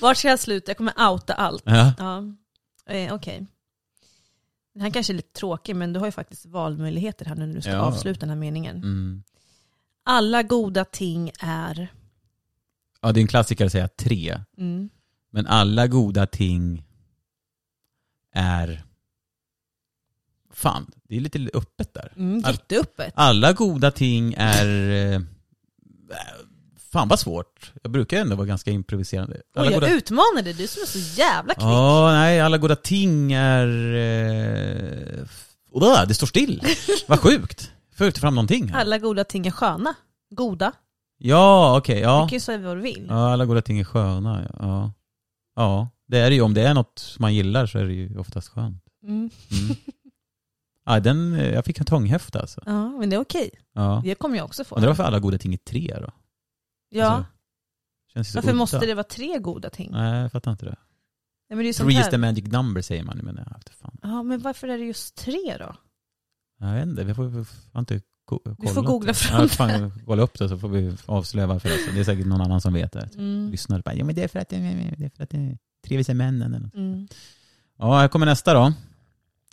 Vart ska jag sluta? Jag kommer outa allt. Ja. Ja, eh, okej. Den här kanske är lite tråkig, men du har ju faktiskt valmöjligheter här nu när du ska Ja. avsluta den här meningen. Mm. Alla goda ting är... ja, det är en klassiker att säga tre. Mm. Men alla goda ting är... Fan, det är lite öppet där. Mm, jätteöppet. Alla goda ting är... Fan vad svårt. Jag brukar ändå vara ganska improviserande. Alla Oj, jag goda... utmanar dig, du som är så jävla kvick. Ja, nej, alla goda ting är... Eh... Det står still. vad sjukt. Får jag fram någonting här? Alla goda ting är sköna. Goda. Ja, okej, Du ja. kan ju säga vad du vill. Ja, alla goda ting är sköna. Ja. ja, det är det ju. Om det är något man gillar så är det ju oftast skönt. Mm. Mm. Ja, den, eh, jag fick en tånghäfta alltså. Ja, men det är okej. Ja. Det kommer jag också få. Undrar varför alla goda ting är tre då? Ja, Alltså, känns varför udda. måste det vara tre goda ting? Nej, jag fattar inte det. Nej, men det är Three is här. the magic number säger man, men inte fan. Ja, men varför är det just tre då? Jag vet inte, vi får, vi har inte ko- kollat. får googla det. fram ja, fan, kolla upp det så får vi avslöja varför. Alltså. Det är säkert någon annan som vet det. Mm. Lyssnar bara, ja men det är för att det är, det är, för att det är tre visa männen eller något. Mm. Ja, här kommer nästa då.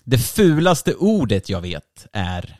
Det fulaste ordet jag vet är...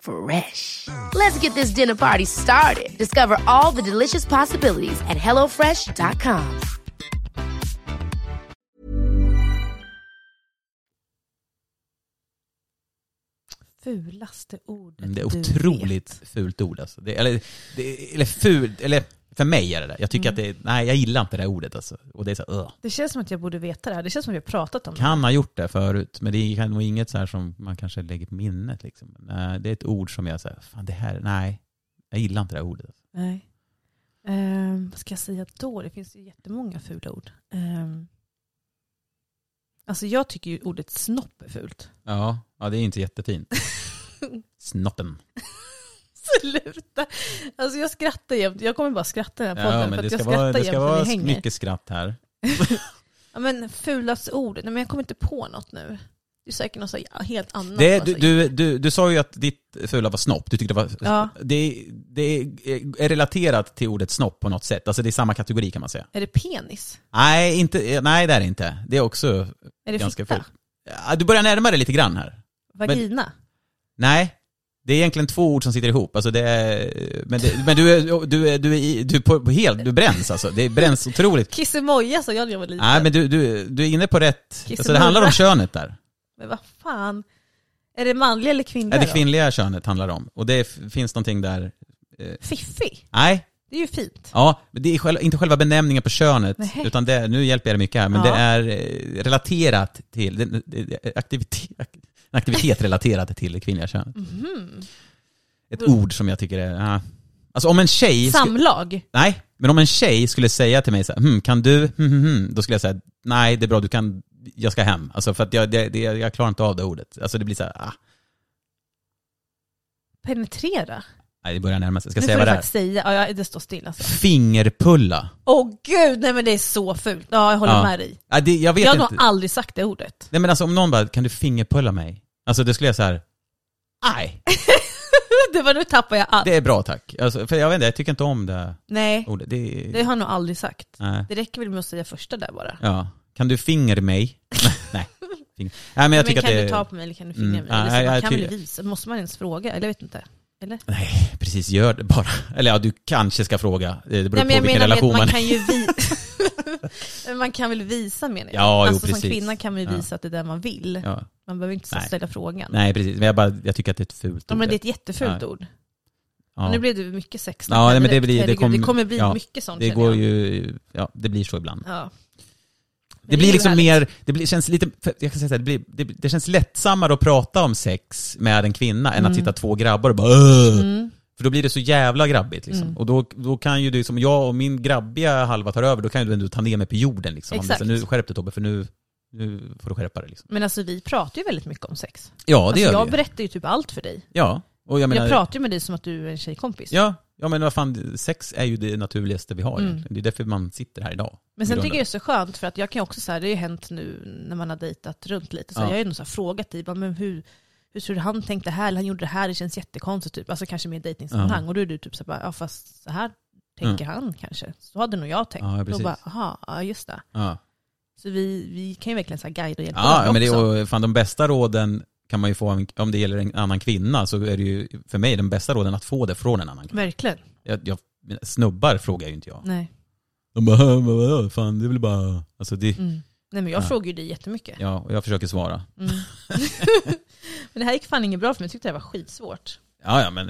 Fresh. Let's get this dinner party started. Discover all the delicious possibilities at hellofresh.com. Fulaste ordet Det är du otroligt vet. fult ord alltså. Det, eller, det, eller fult, eller för mig är det det. Jag tycker Mm. att det, nej jag gillar inte det här ordet alltså. Och det är så, uh. Det känns som att jag borde veta det här. Det känns som att vi har pratat om det. Kan ha gjort det förut, men det är nog inget så här som man kanske lägger på minnet liksom. Nej, det är ett ord som jag säger, fan det här, nej. Jag gillar inte det här ordet. Nej. Ehm, vad ska jag säga då? Det finns ju jättemånga fula ord. Ehm, alltså jag tycker ju ordet snopp är fult. Ja, ja det är inte jättefint. Snoppen. Sluta! Alltså jag skrattar jämt. Jag kommer bara skratta i den här podden Ja, för men det jag ska skrattar vara, det ska vara mycket skratt här. Ja, men fulaste ord. Nej, men jag kommer inte på något nu. Det är säkert något helt annat. Det, du, du, du, du sa ju att ditt fula var snopp. Du tyckte det var... Ja. Det, det är relaterat till ordet snopp på något sätt. Alltså det är samma kategori kan man säga. Är det penis? Nej, inte, nej det är det inte. Det är också Är det ganska fult. Du börjar närma dig lite grann här. Vagina? Nej, det är egentligen två ord som sitter ihop. Alltså det är, men det, men du är, du är, du är, du är på, på helt, du bränns alltså. Det bränns otroligt. Kissemoja sa jag när jag var liten. Nej men du, du, du är inne på rätt, alltså det handlar om könet där. Men vad fan. Är det manliga eller kvinnliga Ja, det då? kvinnliga könet handlar det om. Och det finns någonting där, Fiffi? nej, Det är ju fint. Ja, men det är själva, inte själva benämningen på könet, Nähä. utan det, nu hjälper jag dig mycket här, men Ja. det är eh, relaterat till, det, det, aktivitet, en aktivitet relaterad till det kvinnliga könet. Mhm. Ett ord som jag tycker är, ja. Alltså om en tjej, Samlag? nej, men om en tjej skulle säga till mig så här, hm, kan du, hm, hm, då skulle jag säga, nej det är bra, du kan, jag ska hem. Alltså för att jag, det, det, jag klarar inte av det ordet. Alltså det blir så här, ah, Penetrera? Nej det börjar närma sig. Ska nu jag säga vad det är? säga. Ja, ja, det står still alltså. Fingerpulla. Åh gud, nej men det är så fult. Ja, jag håller Ja. med dig. Ja, det, jag vet Jag har inte. nog aldrig sagt det ordet. Nej men alltså om någon bara, kan du fingerpulla mig? Alltså det skulle jag så här. nej. det var nu tappar jag allt. Det är bra tack. Alltså, för jag vet inte, jag tycker inte om det Nej, ordet. Det, det har jag nog aldrig sagt. nej. Det räcker väl med att säga första där bara. Ja. Kan du finger mig? nej. Finger. Nej men jag men tycker kan att det du ta på mig eller kan du fingra Mm, mig? Eller så, nej, man jag kan väl visa? Måste man ens fråga? Eller jag vet inte. Eller? Nej, precis gör det bara. Eller ja, du kanske ska fråga. Det beror Nej, men på vilken relation man man kan ju visa... man kan väl visa menar jag. Ja, jo, alltså som precis. kvinna kan man ju Ja. visa att det är det man vill. Ja. Man behöver inte Nej. ställa frågan. Nej precis, men jag, bara, jag tycker att det är ett fult Ja, ord. men det är ett jättefult Ja. ord. ja. Nu blev det mycket sex. Ja, men det blir- det kom- det kommer bli ja, mycket sånt det går ju, ja det blir så ibland. Ja. Det blir liksom mer, det blir, känns lite, jag kan säga så här, det, blir, det, det känns lättsammare att prata om sex med en kvinna än att sitta två grabbar och bara "Åh!" Mm. För då blir det så jävla grabbigt liksom. Mm. Och då, då kan ju du, som jag och min grabbiga halva tar över, då kan ju du ändå ta ner mig på jorden liksom. Om Exakt. nu skärp dig Tobbe, för nu, nu får du skärpa dig liksom. Men alltså vi pratar ju väldigt mycket om sex. Ja det alltså, gör jag vi. berättar ju typ allt för dig. Ja. Och jag menar, jag pratar ju med dig som att du är en tjejkompis. ja, ja men vad fan, sex är ju det naturligaste vi har Mm. egentligen. Det är därför man sitter här idag. Men sen tycker jag det är så skönt för att jag kan också säga, det har ju hänt nu när man har dejtat runt lite, så Ja. jag har ju nog så frågat dig, men hur, hur tror du han tänkte här, eller han gjorde det här, det känns jättekonstigt typ. Alltså kanske mer dejtingsammanhang. Ja. Och då är du typ så här, ja fast så här tänker han kanske. Så hade nog jag tänkt. Ja, då precis. bara, aha, ja just det. Ja. Så vi, vi kan ju verkligen så här guida och hjälpa ja men det, också. och fan de bästa råden kan man ju få, om det gäller en annan kvinna, så är det ju för mig den bästa råden att få det från en annan kvinna. Verkligen. Jag, jag, snubbar frågar ju inte jag. Nej. De bara, "Hä, vad, vadå? fan det är väl bara, alltså det, Mm. Nej men jag Ja. frågar ju dig jättemycket. ja, och jag försöker svara. Mm. men det här gick fan inget bra för mig, jag tyckte det här var skitsvårt. Ja, ja men,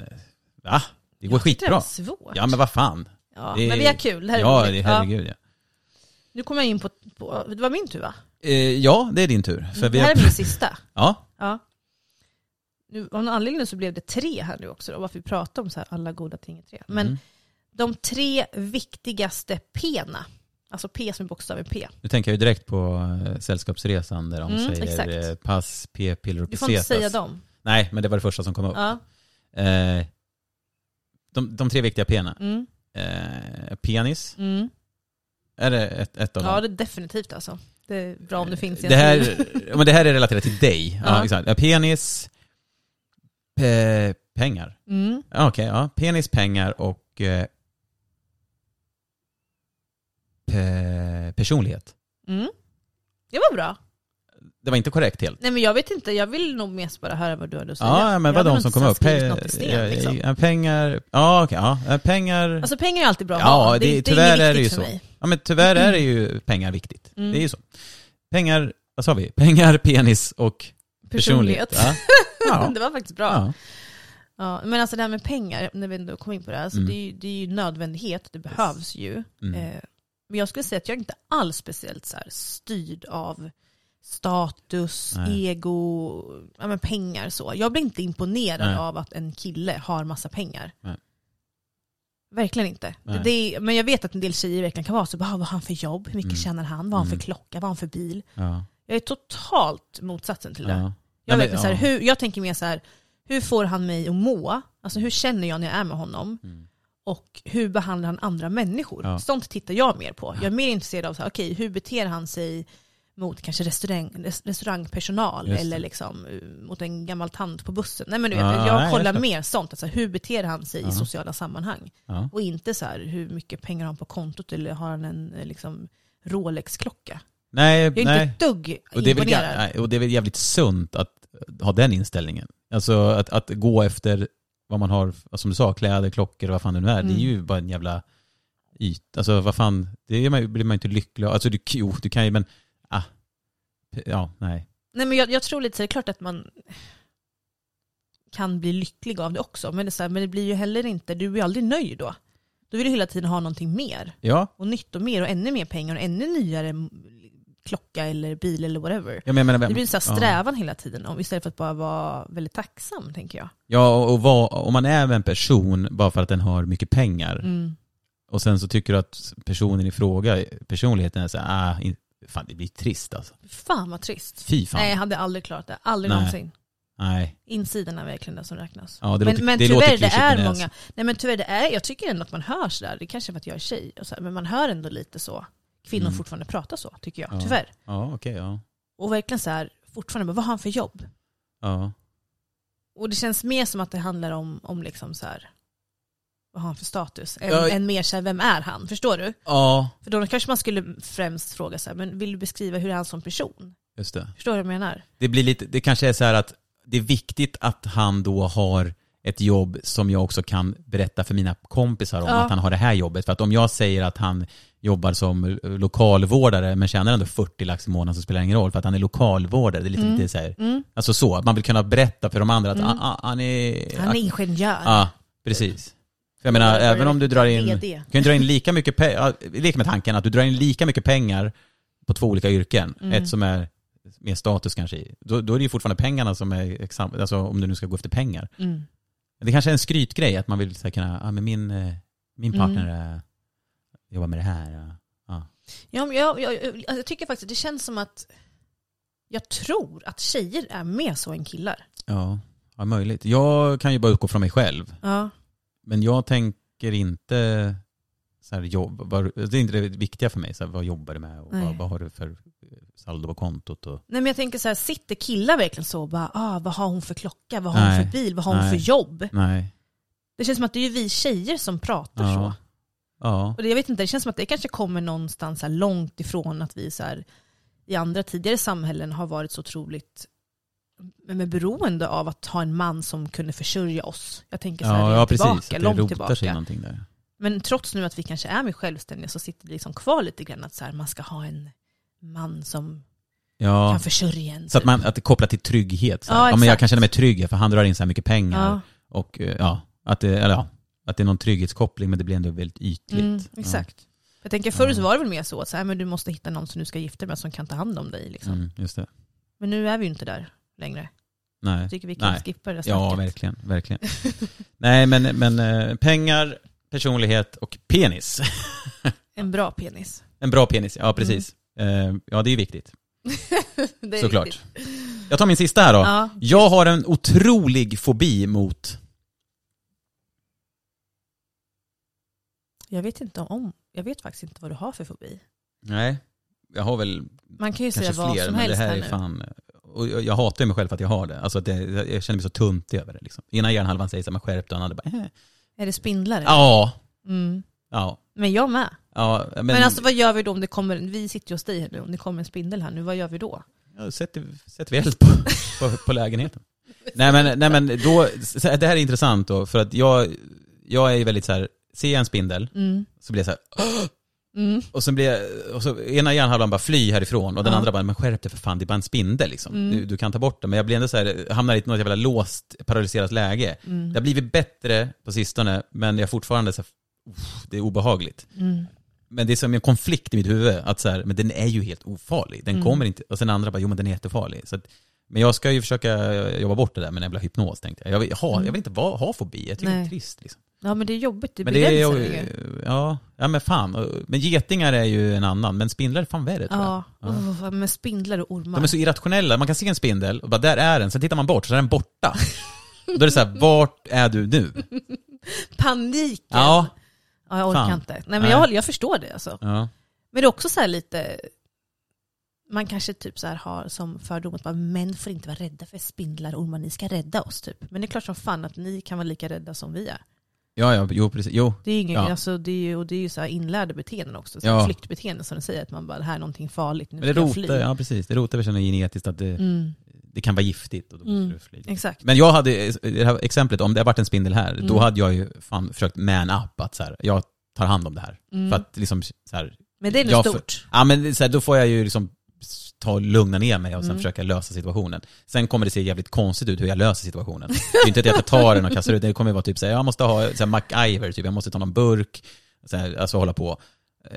va? Det går Jag tyckte det skitbra. var svårt. Ja men vad fan. Ja, Det är- men vi har kul, det här är Ja, roligt. det, herregud ja. Nu kommer jag in på, på, det var min tur va? Eh, ja, det är din tur. För det vi här har, är min sista. ja, Ja. Nu, av någon anledning så blev det tre här nu också, då, varför vi pratar om så här alla goda ting är tre. Men Mm. de tre viktigaste P'na, alltså P som är bokstaven P. nu tänker jag ju direkt på eh, Sällskapsresan där de Mm, säger exakt. eh, pass, p-piller och Du får inte pesetas. säga dem. Nej, men det var det första som kom upp. Ja. Eh, de, de tre viktiga p'na. Mm. Eh, penis, Mm. är det ett, ett av ja, dem? det är definitivt alltså. Det är bra om det finns i en Det här, ja, men det här är relaterat till dig. Ja, Ja. exakt. Ja, Penis, pe, pengar. Mm. Okej, ja. Penis, pengar och eh, pe, personlighet. Mm. Det var bra. Det var inte korrekt helt. Nej men jag vet inte, jag vill nog mest bara höra vad du hade att säga. Ja, men vad de som kom upp. Pe, sten, liksom. pengar, ja okej, ja. Eh, Pengar, Alltså pengar är alltid bra Ja, det- det, tyvärr inget är det ju så. ja men tyvärr är det ju pengar viktigt. Mm. Det är ju så. Pengar, vad sa vi? Pengar, penis och personlighet. Personlighet. Ja. Det var faktiskt bra. ja. Ja, men alltså det här med pengar, när vi ändå kom in på det här, alltså Mm. det, är ju, det är ju nödvändighet, det behövs ju. Mm. Eh, men jag skulle säga att jag är inte alls speciellt så styrd av status, Nej. ego, ja, men pengar så. Jag blir inte imponerad Nej. av att en kille har massa pengar. Nej. Verkligen inte. Nej. Det är, men jag vet att en del tjejer verkligen kan vara så, bara, vad har han för jobb, hur mycket Mm. tjänar han, vad har han Mm. för klocka, vad har han för bil. ja. Jag är totalt motsatsen till det. ja. Jag, Nej, men- så här, ja. hur, jag tänker mer så här, hur får han mig att må? Alltså hur känner jag när jag är med honom? Mm. Och hur behandlar han andra människor? Ja. Sånt tittar jag mer på. Jag är mer intresserad av så här, okej, hur beter han sig mot kanske restaurang, res- restaurangpersonal eller liksom, eh, mot en gammal tant på bussen. Nej, men du vet, Ja, jag nej, kollar jag mer sånt. Alltså, hur beter han sig i Ja. sociala sammanhang? Ja. Och inte så här, hur mycket pengar har han på kontot eller har han en eh, liksom, Rolex-klocka? Nej, Jag är nej. inte ett dugg Och det, är väl, nej, och det är väl jävligt sunt att ha den inställningen. Alltså att, att gå efter vad man har, som du sa, kläder, klockor och vad fan det nu är. Det är Mm. ju bara en jävla yt. Alltså vad fan, det blir man ju inte lycklig av. Alltså du, jo, du kan ju men, ah, ja, nej. Nej men jag, jag tror lite så det är klart att man kan bli lycklig av det också. Men det, så här, men det blir ju heller inte, du blir aldrig nöjd då. Då vill du hela tiden ha någonting mer. Ja, Och nytt och mer och ännu mer pengar och ännu nyare klocka eller bil eller whatever. jag menar, Det blir så här ja. strävan hela tiden om, istället för att bara vara väldigt tacksam tänker jag. Ja, och, och vad, om man är med en person bara för att den har mycket pengar Mm. och sen så tycker du att personen i fråga, personligheten är så här, ah, fan det blir trist alltså. Fan vad trist. Fy fan. Nej jag hade aldrig klarat det, aldrig Nej. någonsin. Nej. Insidan är verkligen det som räknas. Ja, det men låter, men det tyvärr, det är men många, alltså- nej men tyvärr det är, jag tycker ändå att man hör sådär, det kanske är för att jag är tjej, och så här, men man hör ändå lite så, kvinnor Mm. fortfarande pratar så, tycker jag, Ja. tyvärr. Ja, okej, ja. Och verkligen så här, fortfarande bara, vad har han för jobb? Ja. Och det känns mer som att det handlar om, om liksom så här, vad har han för status? Än, Ja. än mer så här, vem är han? Förstår du? Ja, För då kanske man skulle främst fråga så här, men vill du beskriva hur är han som person? just det. Förstår du vad jag menar? Det blir lite, det kanske är så här att det är viktigt att han då har ett jobb som jag också kan berätta för mina kompisar om Ja. att han har det här jobbet. För att om jag säger att han jobbar som lokalvårdare men tjänar ändå 40 lax i månaden så spelar det ingen roll för att han är lokalvårdare. Det är lite, Mm. lite så här, Mm. alltså så, att man vill kunna berätta för de andra att Mm. ah, ah, han är... Han är ingenjör. Ja, precis. För jag menar, även om du drar in... Du kan dra in lika mycket pengar, lek med tanken att du drar in lika mycket pengar på två olika yrken. Mm. Ett som är mer status kanske i. Då, då är det ju fortfarande pengarna som är, alltså om du nu ska gå efter pengar. Mm. Det kanske är en skrytgrej att man vill så här, kunna, ja men min, eh, min Mm. partner är, jobbar med det här. ja. Ja. Jag, jag, jag, tycker faktiskt att det känns som att jag tror att tjejer är mer så än killar. Ja, ja, möjligt. Jag kan ju bara utgå från mig själv. Ja. Men jag tänker inte så här, jobb, vad, det är inte det viktiga för mig. Så här, vad jobbar du med och vad, vad har du för saldo på kontot? Och, Nej men jag tänker så här, sitter killar verkligen så och bara, ah, vad har hon för klocka, vad har hon Nej. för bil, vad har hon Nej. för jobb? nej. Det känns som att det är vi tjejer som pratar Ja. så. Ja. Och det, jag vet inte, det känns som att det kanske kommer någonstans här långt ifrån att vi så här, i andra tidigare samhällen har varit så otroligt med beroende av att ha en man som kunde försörja oss. Jag tänker så här, Ja, ja precis. tillbaka, Att det långt tillbaka. sig någonting där. Men trots nu att vi kanske är mer självständiga så sitter det liksom kvar lite grann att så här, man ska ha en man som Ja, kan försörja en. så att, man, att det kopplar till trygghet. Så. Ja, Ja, men jag kan känna mig trygg för han drar in så här mycket pengar. Och eh, ja, att det, eller, ja, att det är någon trygghetskoppling men det blir ändå väldigt ytligt. mm, exakt. Jag tänker förr så Ja. var det väl mer så att så här, men du måste hitta någon som du ska gifta dig med som kan ta hand om dig. Ja. Liksom. Mm, just det. Men nu är vi ju inte där längre. Nej. Jag tycker vi kan Nej. skippa det Ja, snacket. verkligen. verkligen. Nej, men, men eh, pengar, personlighet och penis. En bra penis. En bra penis, ja precis. Eh, ja, det är viktigt. Det är Såklart. viktigt. Jag tar min sista här då. Ja. Jag har en otrolig fobi mot... Jag vet inte om, jag vet faktiskt inte vad du har för fobi. Nej. jag har väl Man kan ju säga kanske vad fler, som men det helst här här är nu. fan... Och jag, jag hatar mig själv för att jag har det. Alltså det, jag känner mig så tunt över det liksom. Ena hjärnhalvan säger så här, men skärp dig, och den andra bara, eh. Är det spindlar? Ja, Mm. ja, Men jag med. ja. Men, Men, alltså vad gör vi då om det kommer, vi sitter ju hos dig här nu, om det kommer en spindel här nu, vad gör vi då? ja, sätter, sätter vi eld på, på, på lägenheten. nej men, nej men då, det här är intressant då, för att jag, jag är ju väldigt så här, ser jag en spindel Mm. så blir jag så här, Mm. och sen blir jag, och så ena hjärnhalvan bara fly härifrån och den Ja. andra bara, men skärp dig för fan, det är bara en spindel liksom. Mm. Du, du kan ta bort den. Men jag blir ändå så här, hamnar i något jävla låst, paralyserat läge. Mm. Det har blivit bättre på sistone, men jag är fortfarande så här, det är obehagligt. Mm. Men det är som en konflikt i mitt huvud, att så här, men den är ju helt ofarlig. Den Mm. kommer inte, och sen andra bara, jo men den är jättefarlig. Så att, men jag ska ju försöka jobba bort det där med en jävla hypnos tänkte jag. Jag vill, ha, jag vill inte vara, ha fobi, jag tycker det Nej. är trist. Liksom. Ja men det är jobbigt, det men det begränsar är, ja, ja men fan. Men getingar är ju en annan, men spindlar är fan värre tror jag. Ja, Ja. Oh, med spindlar och ormar. De är så irrationella, man kan se en spindel och bara där är den, sen tittar man bort så är den borta. Då är det så här, vart är du nu? Paniken! Ja. Ja, jag orkar Fan. inte. Nej men Nej. jag, jag förstår det alltså. Ja. Men det är också så här lite, man kanske typ så här har som fördom att män får inte vara rädda för spindlar och ormar, ni ska rädda oss typ. Men det är klart som fan att ni kan vara lika rädda som vi är. Ja, ja, jo precis. Jo. Det är ingen, Ja. alltså, det är ju, och det är ju så här inlärda beteenden också, så Ja. flyktbeteenden som du säger, att man bara, det här är någonting farligt, nu Men det ska jag fly. rotar, ja precis. Det rotar väl känna genetiskt att det, Mm, det kan vara giftigt och då måste Mm. du fly. exakt. Men jag hade, det här exemplet, om det har varit en spindel här, Mm. då hade jag ju fan försökt man up att så här, jag tar hand om det här. Mm. För att liksom så här, Men det är nog jag för- stort. ja men så här, då får jag ju liksom ta lugna ner mig och sen Mm. försöka lösa situationen. Sen kommer det se jävligt konstigt ut hur jag löser situationen. Det är inte att jag tar den och kastar ut den, det kommer vara typ så här, jag måste ha så här, MacGyver, typ, jag måste ta någon burk, så här, alltså hålla på.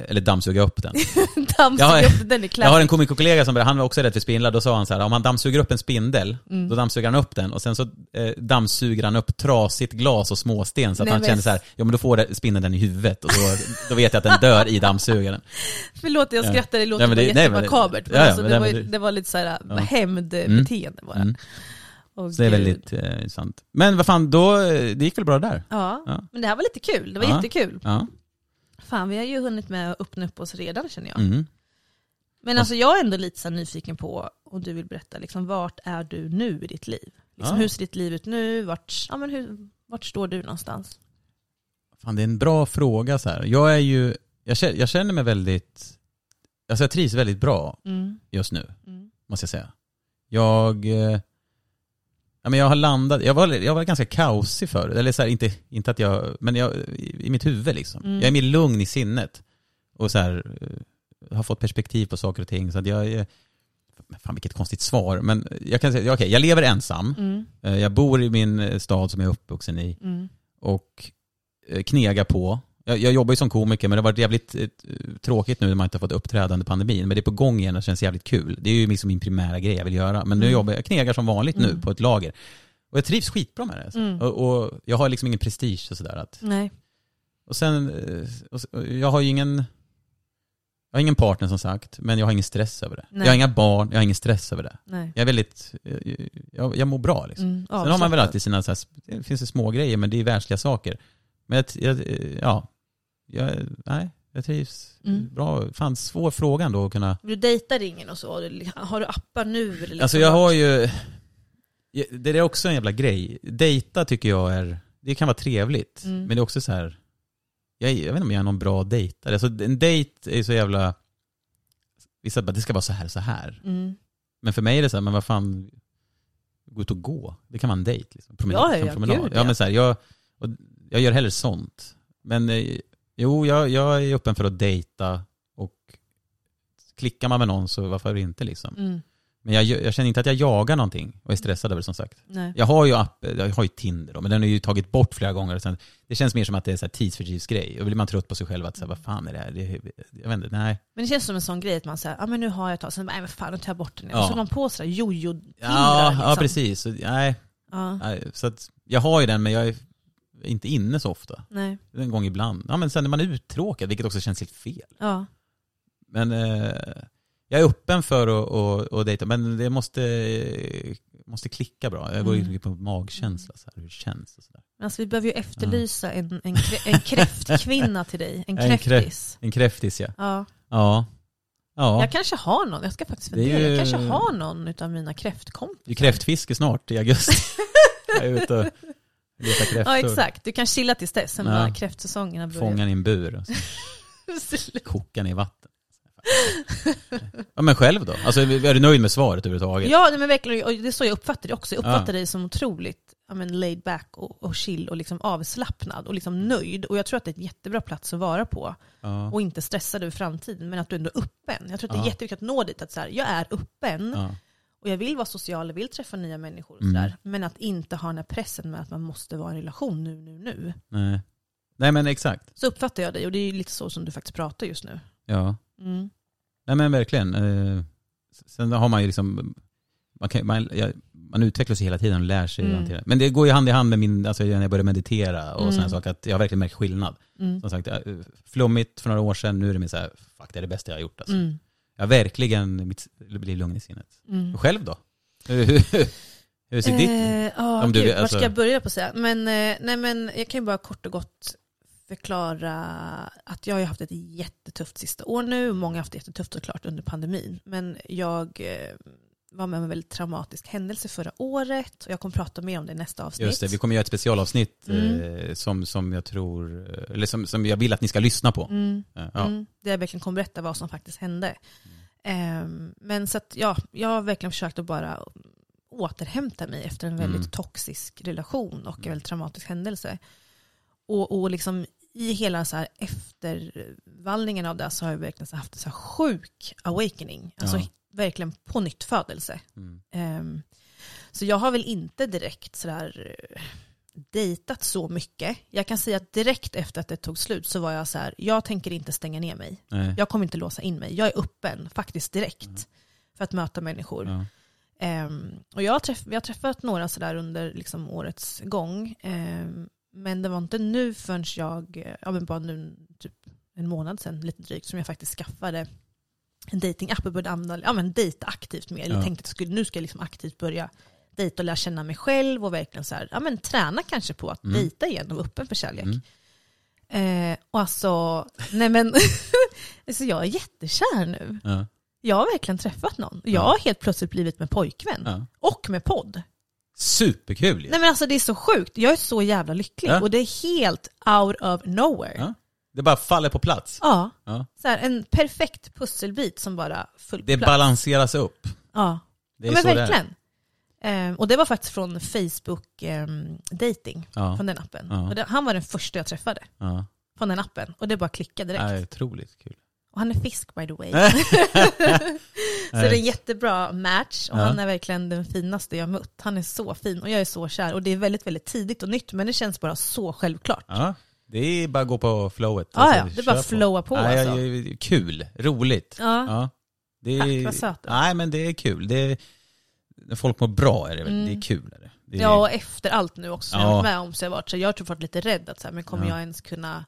Eller dammsuga upp den. Dammsuga har- upp, den är Jag har en komikerkollega som han var också rädd för spindlar, då sa han så här, om han dammsuger upp en spindel, Mm. då dammsuger han upp den och sen så eh, dammsuger han upp trasigt glas och småsten så att Nej, han men- känner så här, ja men då får det- spindeln den i huvudet och då, då vet jag att den dör i dammsugaren. Förlåt jag Ja. skrattar, det låter det- jättemakabert. Men ja, alltså, men det, var, ju- det- det var lite såhär Ja. hämndbeteende bara. Mm. Så det är väldigt eh, sant. Men vad fan, då, eh, det gick väl bra där? Ja. Ja. men det här var lite kul. Det var Ja. jättekul. Ja. Fan, vi har ju hunnit med att öppna upp oss redan känner jag. Mm. Men alltså jag är ändå lite så nyfiken på, om du vill berätta, liksom, vart är du nu i ditt liv? Liksom, Ja. Hur ser ditt liv ut nu? Vart, ja, men hur, vart står du någonstans? Fan, det är en bra fråga så här. Jag är ju, jag känner, jag känner mig väldigt, alltså jag trivs väldigt bra Mm. just nu, Mm. måste jag säga. Jag, eh, ja men jag har landat, jag var, jag var ganska kaosig förut, eller så här, inte, inte att jag, men jag, i, mitt huvud liksom. Mm. Jag är mer lugn i sinnet. Och så här, eh, har fått perspektiv på saker och ting. Så att jag är, fan vilket konstigt svar, men jag kan säga, okej, jag lever ensam. Mm. Eh, Jag bor i min eh, stad som jag är uppvuxen i Mm. och knegar på. Jag, jag jobbar ju som komiker men det har varit jävligt eh, tråkigt nu när man inte har fått uppträda under pandemin. Men det är på gång igen och det känns jävligt kul. Det är ju liksom min primära grej jag vill göra. Men nu Mm. jobbar jag, knegar som vanligt nu Mm. på ett lager. Och jag trivs skitbra med det. Alltså. Mm. Och, och jag har liksom ingen prestige och sådär. Att, Nej. och sen, eh, och, jag har ju ingen, jag har ingen partner som sagt, men jag har ingen stress över det. Nej. Jag har inga barn, jag har ingen stress över det. Nej. Jag är väldigt, jag, jag, jag mår bra liksom. Mm. Sen har man väl alltid sina, så här, det finns ju små grejer men det är världsliga saker. Men jag, jag, ja, jag, nej, jag trivs Mm. bra. Fan, svår fråga ändå att kunna... Du dejtar ingen och så? Har du appar nu? Eller liksom Alltså jag har ju, det är också en jävla grej. Dejta tycker jag är, det kan vara trevligt. Mm. Men det är också så här, jag, jag vet inte om jag är någon bra dejtare. Alltså en dejt är så jävla, vissa bara, det ska vara så här, så här. Mm. Men för mig är det så här, men vad fan, gå ut och gå. Det kan vara en dejt. Liksom. Promenad, Ja, ja, promenad. gud, ja. ja. men så här, jag, och jag gör hellre sånt. Men eh, jo, jag, jag är öppen för att dejta och klickar man med någon så varför inte liksom. Mm. Men jag, jag känner inte att jag jagar någonting och är stressad över det som sagt. Nej. Jag har ju app, jag har ju Tinder då, men den har ju tagit bort flera gånger. Och sen, det känns mer som att det är så här tidsfördrivsgrej. Och blir man trött på sig själv att säga vad fan är det här? Det, jag vet inte, nej. Men det känns som en sån grej att man säger, ja ah, men nu har jag ett tag, sen bara, nej men fan nu tar jag bort den. Ja. Och så man på sådär jojo Ja, liksom. ja precis. Så, nej, Ja. så att jag har ju den men jag är inte inne så ofta. Nej. En gång ibland. Ja men sen när man är uttråkad, vilket också känns helt fel. Ja. Men eh, jag är öppen för att, att, att dejta, men det måste, måste klicka bra. Jag går Mm. på magkänsla, så här, hur det känns och sådär. Alltså vi behöver ju efterlysa en, en, krä- en kräftkvinna till dig. En En krä- kräftis. En kräftis ja. Ja. Ja. Ja, Jag kanske har någon, jag ska faktiskt är fundera. ju- Jag kanske har någon av mina kräftkompisar. det är kräftfiske snart i augusti. jag är ute och letar kräftor. Ja exakt, du kan chilla tills dess, sen Ja. bara kräftsäsongen har Fånga i en bur koka i vatten. Ja men själv då? Alltså är du nöjd med svaret överhuvudtaget? Ja men verkligen, och det är så jag uppfattar det också. Jag uppfattar Ja. dig som otroligt ja, men laid back och, och chill och liksom avslappnad och liksom nöjd. Och jag tror att det är en jättebra plats att vara på. Ja. Och inte stressad över framtiden, men att du ändå är öppen. Jag tror att det är jätteviktigt att nå dit, att så här, jag är öppen. Och jag vill vara social, jag vill träffa nya människor. Och Mm. så där, men att inte ha den här pressen med att man måste vara i en relation nu, nu, nu. Nej. Nej men exakt. Så uppfattar jag dig och det är ju lite så som du faktiskt pratar just nu. Ja. Mm. Nej men verkligen. Eh, Sen har man ju liksom, man, kan, man, ja, man utvecklas hela tiden och lär sig Mm. hantera. Men det går ju hand i hand med min, alltså när jag började meditera och Mm. sådana saker, att jag har verkligen märkt skillnad. Mm. Som sagt, eh, flummigt för några år sedan, nu är det mer så här, fuck det är det bästa jag har gjort alltså. Mm. Jag verkligen mitt, blir lugn i sinnet. Mm. Själv då? Hur, ser ditt... Eh, ja, om du- gud, Vart alltså- ska jag börja på att säga? Men, eh, nej, men jag kan ju bara kort och gott förklara att jag har haft ett jättetufft sista år nu. Många har haft det jättetufft såklart under pandemin. Men jag eh, var med om en väldigt traumatisk händelse förra året. Och jag kommer prata mer om det i nästa avsnitt. Just det, vi kommer göra ett specialavsnitt Mm. eh, som, som jag tror, eh, eller som, som jag vill att ni ska lyssna på. Mm. Eh, Ja. Mm, där jag verkligen kommer berätta vad som faktiskt hände. Ehm, men så att ja, jag har verkligen försökt att bara återhämta mig efter en väldigt Mm. toxisk relation och en väldigt traumatisk händelse. Och, och liksom i hela så här eftervallningen av det så har jag verkligen så haft en så här sjuk awakening. Alltså Ja. Verkligen på nytt födelse. Mm. Ehm, så jag har väl inte direkt sådär eh, dejtat så mycket. Jag kan säga att direkt efter att det tog slut så var jag så här, jag tänker inte stänga ner mig. Nej. Jag kommer inte låsa in mig. Jag är öppen, faktiskt direkt, för att möta människor. Ja. Ehm, och jag har, träff, vi har träffat några sådär under liksom, årets gång. Ehm, men det var inte nu förrän jag, ja men bara nu typ en månad sedan, lite drygt, som jag faktiskt skaffade en datingapp och började använda, ja men dejta aktivt mer. Ja. tänkte att jag skulle, nu ska jag liksom aktivt börja dejta och lära känna mig själv och verkligen så här, ja men träna kanske på att Mm. dejta igen och vara öppen för kärlek. Mm. Eh, och alltså, nej men, alltså jag är jättekär nu. Ja. Jag har verkligen träffat någon. Jag Ja. har helt plötsligt blivit med pojkvän. Ja. Och med podd. Superkul ju. Nej men alltså det är så sjukt. Jag är så jävla lycklig. Ja. Och det är helt out of nowhere. Ja. Ja. Det bara faller på plats. Ja. Så här, en perfekt pusselbit som bara föll på Det plats. balanseras upp. Ja, Det ja är men så det är. verkligen. Ehm, och det var faktiskt från Facebook ehm, dating, Ja. från den appen. Ja. Och det, han var den första jag träffade Ja. från den appen. Och det bara klickade direkt. Ja, otroligt kul. Och han är fisk by the way. så det är en jättebra match och Ja. han är verkligen den finaste jag mött. Han är så fin och jag är så kär. Och det är väldigt, väldigt tidigt och nytt men det känns bara så självklart. Ja. Det är bara att gå på flowet. Ja, Alltså, ja, det är bara kör flowa på, ja, alltså. ja, Kul, roligt. Ja. Ja. Det Tack, är, vad du är. Nej men det är kul. Det är, när folk mår bra är det väl, Mm. det är kul. Är det. Det är, Ja, och efter allt nu också som jag Ja. har varit med om så jag varit så jag har typ varit lite rädd att så här, men kommer Ja. jag ens kunna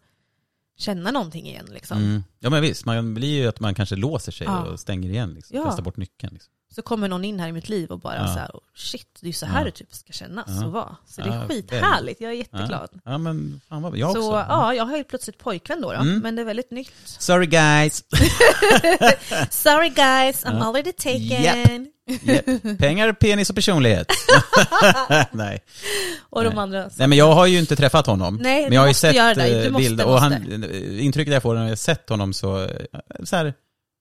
känna någonting igen liksom. Mm. Ja men visst, man blir ju att man kanske låser sig Ja. och stänger igen. Liksom. Ja. Kastar bort nyckeln. Liksom. Så kommer någon in här i mitt liv och bara Ja. så här, oh, shit, det är så här Ja. det typ ska kännas Ja. och vara. Så det Ja, är skithärligt, jag är jätteglad. Ja. ja men fan vad jag så också. ja, jag har ju plötsligt pojkvän då, då Mm. men det är väldigt nytt. Sorry guys. Sorry guys, I'm Ja. already taken. Japp. Japp. Pengar, penis och personlighet. Nej. Och de Nej. andra. Nej men jag har ju inte träffat honom. Nej, men jag har ju sett eh, bilder och han, intrycket jag får när jag har sett honom så, eh, så här,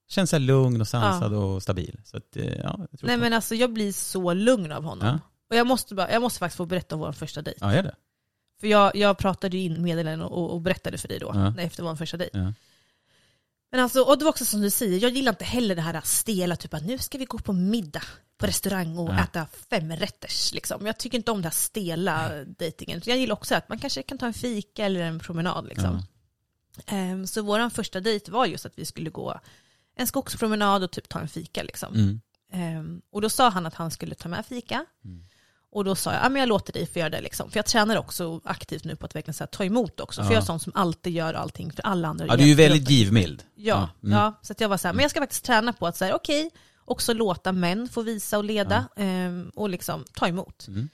känns så lugn och sansad och stabil. Så att, eh, ja, jag tror Nej men alltså jag blir så lugn av honom. Ja. Och jag måste, bara, jag måste faktiskt få berätta om vår första dejt. Ja, är det? För jag, jag pratade ju in meddelanden och, och berättade för dig då, Ja. efter vår första dejt. Ja. Men alltså, och det var också som du säger, jag gillar inte heller det här stela, typ att nu ska vi gå på middag på restaurang och Ja. äta femrätters. Liksom. Jag tycker inte om det här stela dejtingen. Jag gillar också att man kanske kan ta en fika eller en promenad. Liksom. Ehm, så vår första dejt var just att vi skulle gå en skogspromenad och typ ta en fika. Liksom. Mm. Ehm, och då sa han att han skulle ta med fika. Mm. Och då sa jag, ja men jag låter dig få göra det liksom. För jag tränar också aktivt nu på att verkligen så här, ta emot också. För Ja. jag är sån som alltid gör allting för alla andra. Ja, du är ju väldigt givmild. Ja, Mm. ja, så att jag var så här, men jag ska faktiskt träna på att säga okej, också låta män få visa och leda ehm, och liksom ta emot. Mm.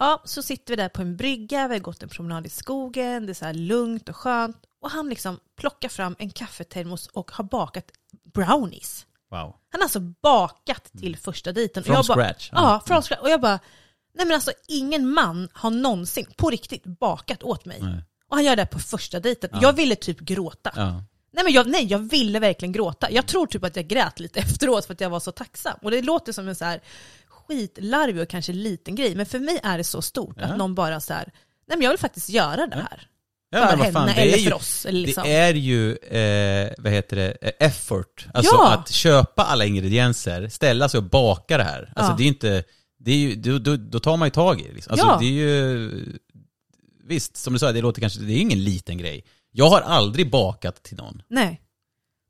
Ja, så sitter vi där på en brygga, vi har gått en promenad i skogen, det är så här lugnt och skönt. Och han liksom plockar fram en kaffetermos och har bakat brownies. Wow. Han har alltså bakat till första dejten. Och From jag bara, scratch. Ja, från scratch. Och jag bara, nej men alltså ingen man har någonsin på riktigt bakat åt mig. Nej. Och han gör det på första dejten. Jag ville typ gråta. Ja. Nej, men jag, nej, jag ville verkligen gråta. Jag tror typ att jag grät lite efteråt för att jag var så tacksam. Och det låter som en så här skitlarvig och kanske liten grej, men för mig är det så stort Ja. att någon bara så här, nej men jag vill faktiskt göra det här. Ja, för vad henne fan, eller är ju, för oss. Liksom. Det är ju, eh, vad heter det, eh, effort. Alltså Ja. att köpa alla ingredienser, ställa sig och baka det här. Alltså Ja. det är inte, det är ju, då, då, då tar man ju tag i det. Liksom. Alltså Ja. det är ju, visst som du sa, det låter kanske, det är ingen liten grej. Jag har aldrig bakat till någon. Nej.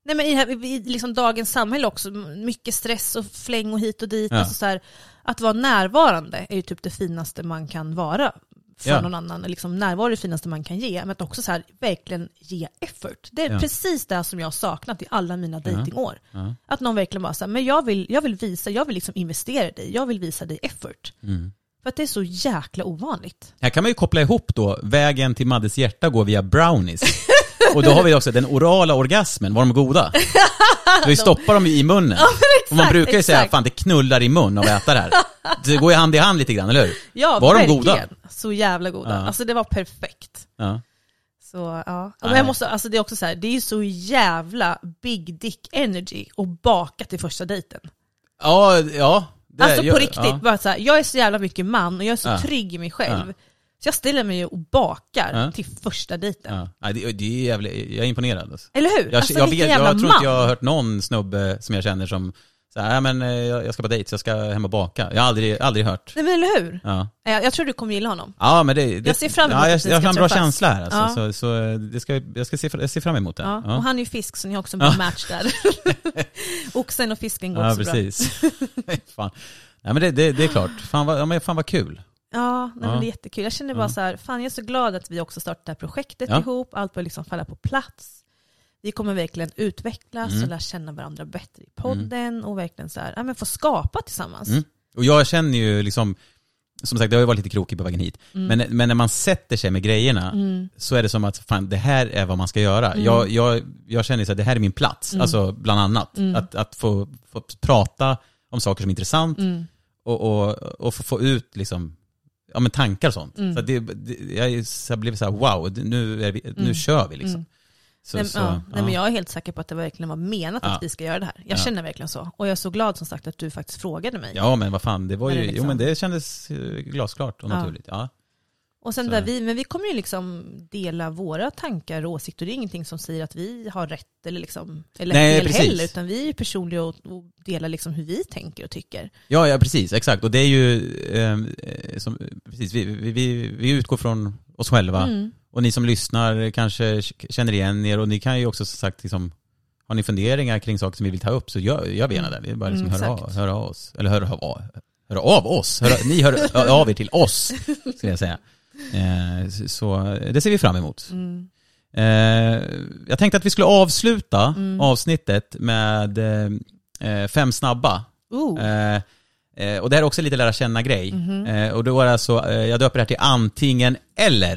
Nej men i, i liksom dagens samhälle också, mycket stress och fläng och hit och dit. Ja. Alltså så här, att vara närvarande är ju typ det finaste man kan vara för Ja. någon annan. Liksom närvaro är det finaste man kan ge, men att också så här, verkligen ge effort. Det är Ja. precis det som jag har saknat i alla mina dejtingår. Ja. Att någon verkligen bara säger men jag vill, jag vill visa, jag vill liksom investera i dig, jag vill visa dig effort. Mm. För att det är så jäkla ovanligt. Här kan man ju koppla ihop då, vägen till Maddes hjärta går via brownies. Och då har vi också den orala orgasmen, var de goda? Vi stoppar dem ju i munnen. och man brukar ju säga, exakt. fan det knullar i mun av att äta det här. Det går ju hand i hand lite grann, eller hur? Ja, Var de verkligen. goda? Så jävla goda. Ja. Alltså det var perfekt. Ja. Så ja. Men jag måste, alltså det är också så här, det är ju så jävla big dick energy att baka till första dejten. Ja, ja. det- alltså på jag- riktigt, ja. bara så här, jag är så jävla mycket man och jag är så Ja. trygg i mig själv. Ja. Så jag ställer mig och bakar Ja. till första dejten. Ja. Det, det är jävligt, jag är imponerad. Alltså. Eller hur? Jag, alltså jag, vet, jag tror inte jag har hört någon snubbe som jag känner som så här, "Nej, men eh, jag jag ska på dejt så jag ska hem och baka. Jag har aldrig, aldrig hört. Nej men eller hur? Ja. Jag, jag tror du kommer gilla honom. Ja men det, det Jag ser fram emot ja, jag, att jag ska har en bra känsla här alltså, Ja. så, så eh, det ska, jag, ska se, jag ser fram emot det. Ja. Ja, Och han är ju fisk så ni har också en bra Ja. match där. Oxen och fisken går ja också bra. precis. fan. Nej men det, det, det är klart, fan vad, ja, men fan vad kul. Ja, nej, Ja. det är jättekul. Jag känner bara Ja. så här, fan jag är så glad att vi också startat det här projektet Ja. ihop, allt börjar liksom falla på plats. Vi kommer verkligen utvecklas Mm. och lära känna varandra bättre i podden och verkligen så här, ja, men få skapa tillsammans. Mm. Och jag känner ju liksom, som sagt det har ju varit lite krokigt på vägen hit, men, men när man sätter sig med grejerna Mm. så är det som att fan det här är vad man ska göra. Mm. Jag, jag, jag känner så att det här är min plats, Mm. alltså bland annat. Mm. Att, att få, få prata om saker som är intressant Mm. och, och, och få, få ut liksom, ja, men tankar och sånt. Mm. Så det, det, jag jag blev så här, wow, nu, vi, nu Mm. kör vi liksom. Mm. Så, nej, så, ja, nej, men jag är helt säker på att det verkligen var menat Ja. att vi ska göra det här. Jag Ja. känner verkligen så. Och jag är så glad som sagt att du faktiskt frågade mig. Ja men vad fan, det var ju, det jo liksom- men det kändes eh, glasklart och naturligt. Ja. Och sen Så. där vi, men vi kommer ju liksom dela våra tankar och åsikter. Det är ingenting som säger att vi har rätt eller, liksom, eller Nej, fel heller. Utan vi är personliga och, och delar liksom hur vi tänker och tycker. Ja, ja precis, exakt. Och det är ju, eh, som, precis, vi, vi, vi, vi utgår från oss själva. Mm. Och ni som lyssnar kanske känner igen er och ni kan ju också som sagt liksom, har ni funderingar kring saker som vi vill ta upp så gör, gör vi gärna det. Är bara liksom Mm, höra, av, oss. Eller höra av, höra av oss. Höra, ni hör hör av er till oss, skulle jag säga. Eh, så- det ser vi fram emot. Mm. Eh, jag tänkte att vi skulle avsluta Mm. avsnittet med eh, fem snabba. Eh, och det här är också lite lära känna-grej. Eh, och då är det alltså, jag döper det här till antingen eller.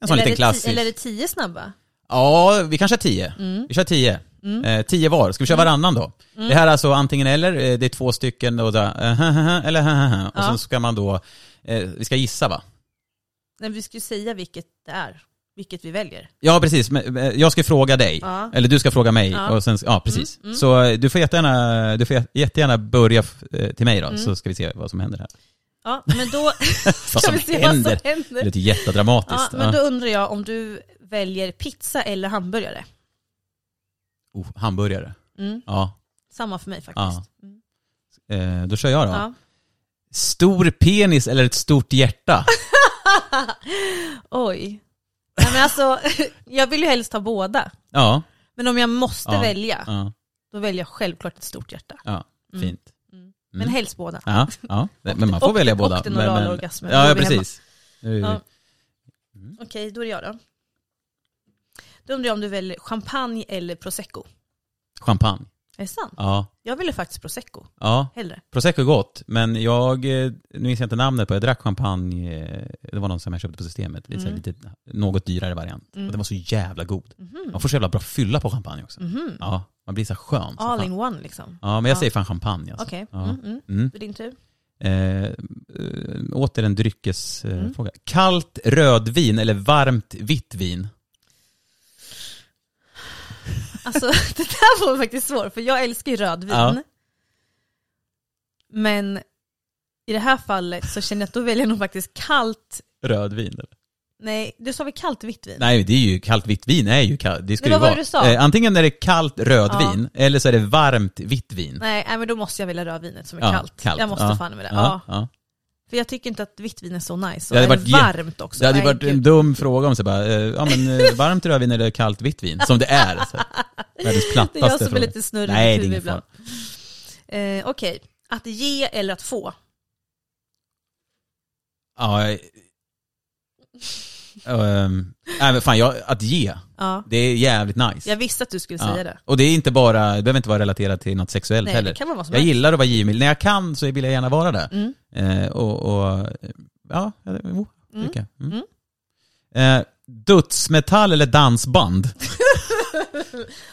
En sån eller, liten klassisk. eller är det tio snabba? Ja, vi kanske tio. Mm. Vi kör tio. Mm. Eh, tio var. Ska vi köra varannan då? Det här är alltså antingen eller, det är två stycken och eh, eller och Ja. sen ska man då, eh, vi ska gissa va? Nej, vi ska ju säga vilket det är. Vilket vi väljer. Ja precis, Men, eh, jag ska fråga dig. Ja. Eller du ska fråga mig. Ja. Och sen, ja precis. Mm, mm. Så eh, du får jättegärna, du får jättegärna börja eh, till mig då, Mm. så ska vi se vad som händer här. Ja, men då ska vi se händer. vad som Det händer. låter jättedramatiskt. Ja, men då undrar jag om du väljer pizza eller hamburgare? oh, hamburgare. Mm. Ja. Samma för mig faktiskt. Ja. Mm. Eh, då kör jag då. Stor penis eller ett stort hjärta? Oj. Nej, men alltså, jag vill ju helst ha båda. Ja. Men om jag måste Ja. välja, Ja, då väljer jag självklart ett stort hjärta. ja. Mm. fint. Mm. Men Mm. helst båda. Ja, ja. men man får och- välja och båda. den Men- orala men- orgasmen. Då Ja, ja precis. Nu- Ja. Mm. Okej, då är det jag då. Då undrar jag om du väljer champagne eller prosecco? Champagne. Är det sant? Ja, Jag ville faktiskt prosecco, ja. hellre. Prosecco är gott, men jag, eh, nu minns jag inte namnet på, jag drack champagne, eh, det var någon som jag köpte på systemet, Mm. lite något dyrare variant. Mm. Och den var så jävla god. Mhm. Man får så jävla bra fylla på champagne också. Mhm. Ja, man blir så skön. All in one liksom. Ja, men jag Ja. säger fan champagne alltså. Okej, Ja. mm, mm. Mm. Det din tur. Eh, eh, åter en dryckesfråga. Mm. Kallt rödvin eller varmt vitt vin? Alltså det där var faktiskt svårt, för jag älskar ju rödvin. Ja. Men i det här fallet så känner jag att då väljer jag nog faktiskt kallt, Rödvin eller? nej du sa väl kallt vitt vin? Nej, det är ju kallt vitt vin är ju kallt. Det ska Men det var vara. det du sa? Eh, antingen är det kallt rödvin eller så är det varmt vitt vin. Nej, nej men då måste jag välja rödvinet som är Ja, kallt. kallt. Jag måste Ja. fan med det. Ja, Ja. För jag tycker inte att vitt vin är så nice. Och är det jä- varmt också? Det hade ju Nej, varit en dum fråga om så bara, eh, ja men eh, varmt rödvin eller kallt vitt vin? Som det är. Så. Världens Det är plattaste jag som är lite snurrig Nej, i det är ingen ibland. Eh, Okej, att ge eller att få? Ja, eh, men fan, jag, att ge, Ja. det är jävligt nice. Jag visste att du skulle Ja. säga det. Och det är inte bara, det behöver inte vara relaterat till något sexuellt Nej, heller. det kan vara vad som Jag helst. gillar att vara givmild. När jag kan så vill jag gärna vara det. Mm. Eh, och, och, ja, jo, Mm. tycker jag. Mm. Mm. Eh, dödsmetall eller dansband?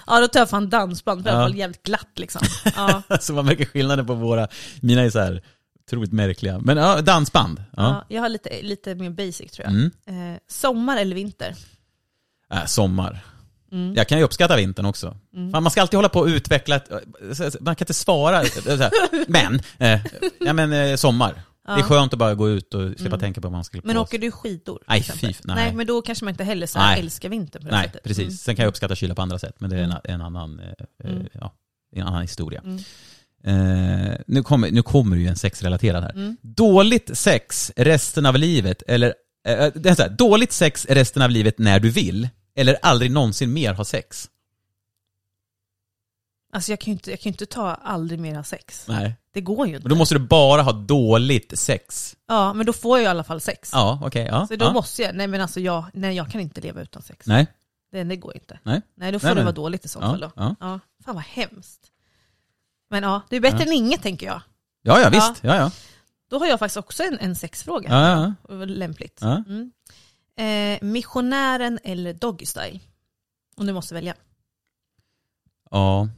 Ja, då tar jag fan dansband, för det Ja. var jävligt glatt liksom. Ja. alltså man märker skillnaden på våra, mina är så här otroligt märkliga. Men ja, dansband. Ja. Ja, jag har lite, lite mer basic tror jag. Mm. Eh, sommar eller vinter? Äh, sommar. Mm. Jag kan ju uppskatta vintern också. Mm. Man ska alltid hålla på och utveckla, ett, man kan inte svara, här, men, eh, ja men eh, sommar. Det är Ja. skönt att bara gå ut och slippa Mm. tänka på vad man skulle Men åker du skidor? Nej, fy, nej. men då kanske man inte heller så här Nej. älskar vinter på det Nej, sättet. precis. Mm. Sen kan jag uppskatta kyla på andra sätt, men det är en, Mm. en, annan, eh, eh, Mm. ja, en annan historia. Eh, nu, kommer, nu kommer ju en sexrelaterad här. Mm. Dåligt sex resten av livet, eller eh, det är så här, dåligt sex resten av livet när du vill, eller aldrig någonsin mer ha sex. Alltså jag kan ju inte, jag kan inte ta aldrig mer ha sex. Nej. Det går ju inte. Men då måste du bara ha dåligt sex. Ja, men då får jag i alla fall sex. Ja, okej. ja, Så då ja. måste jag, nej men alltså jag, nej jag kan inte leva utan sex. Nej. Det, det går inte. Nej. Nej, då får Nej, det men- vara dåligt i så Ja, fall då. ja. Ja. Fan vad hemskt. Men ja, det är bättre Ja. än inget tänker jag. Ja, ja, visst. Ja, ja. Då har jag faktiskt också en, en sexfråga. Ja, ja, ja. Lämpligt. Ja. Mm. Eh, missionären eller doggy style? Om du måste välja. ja.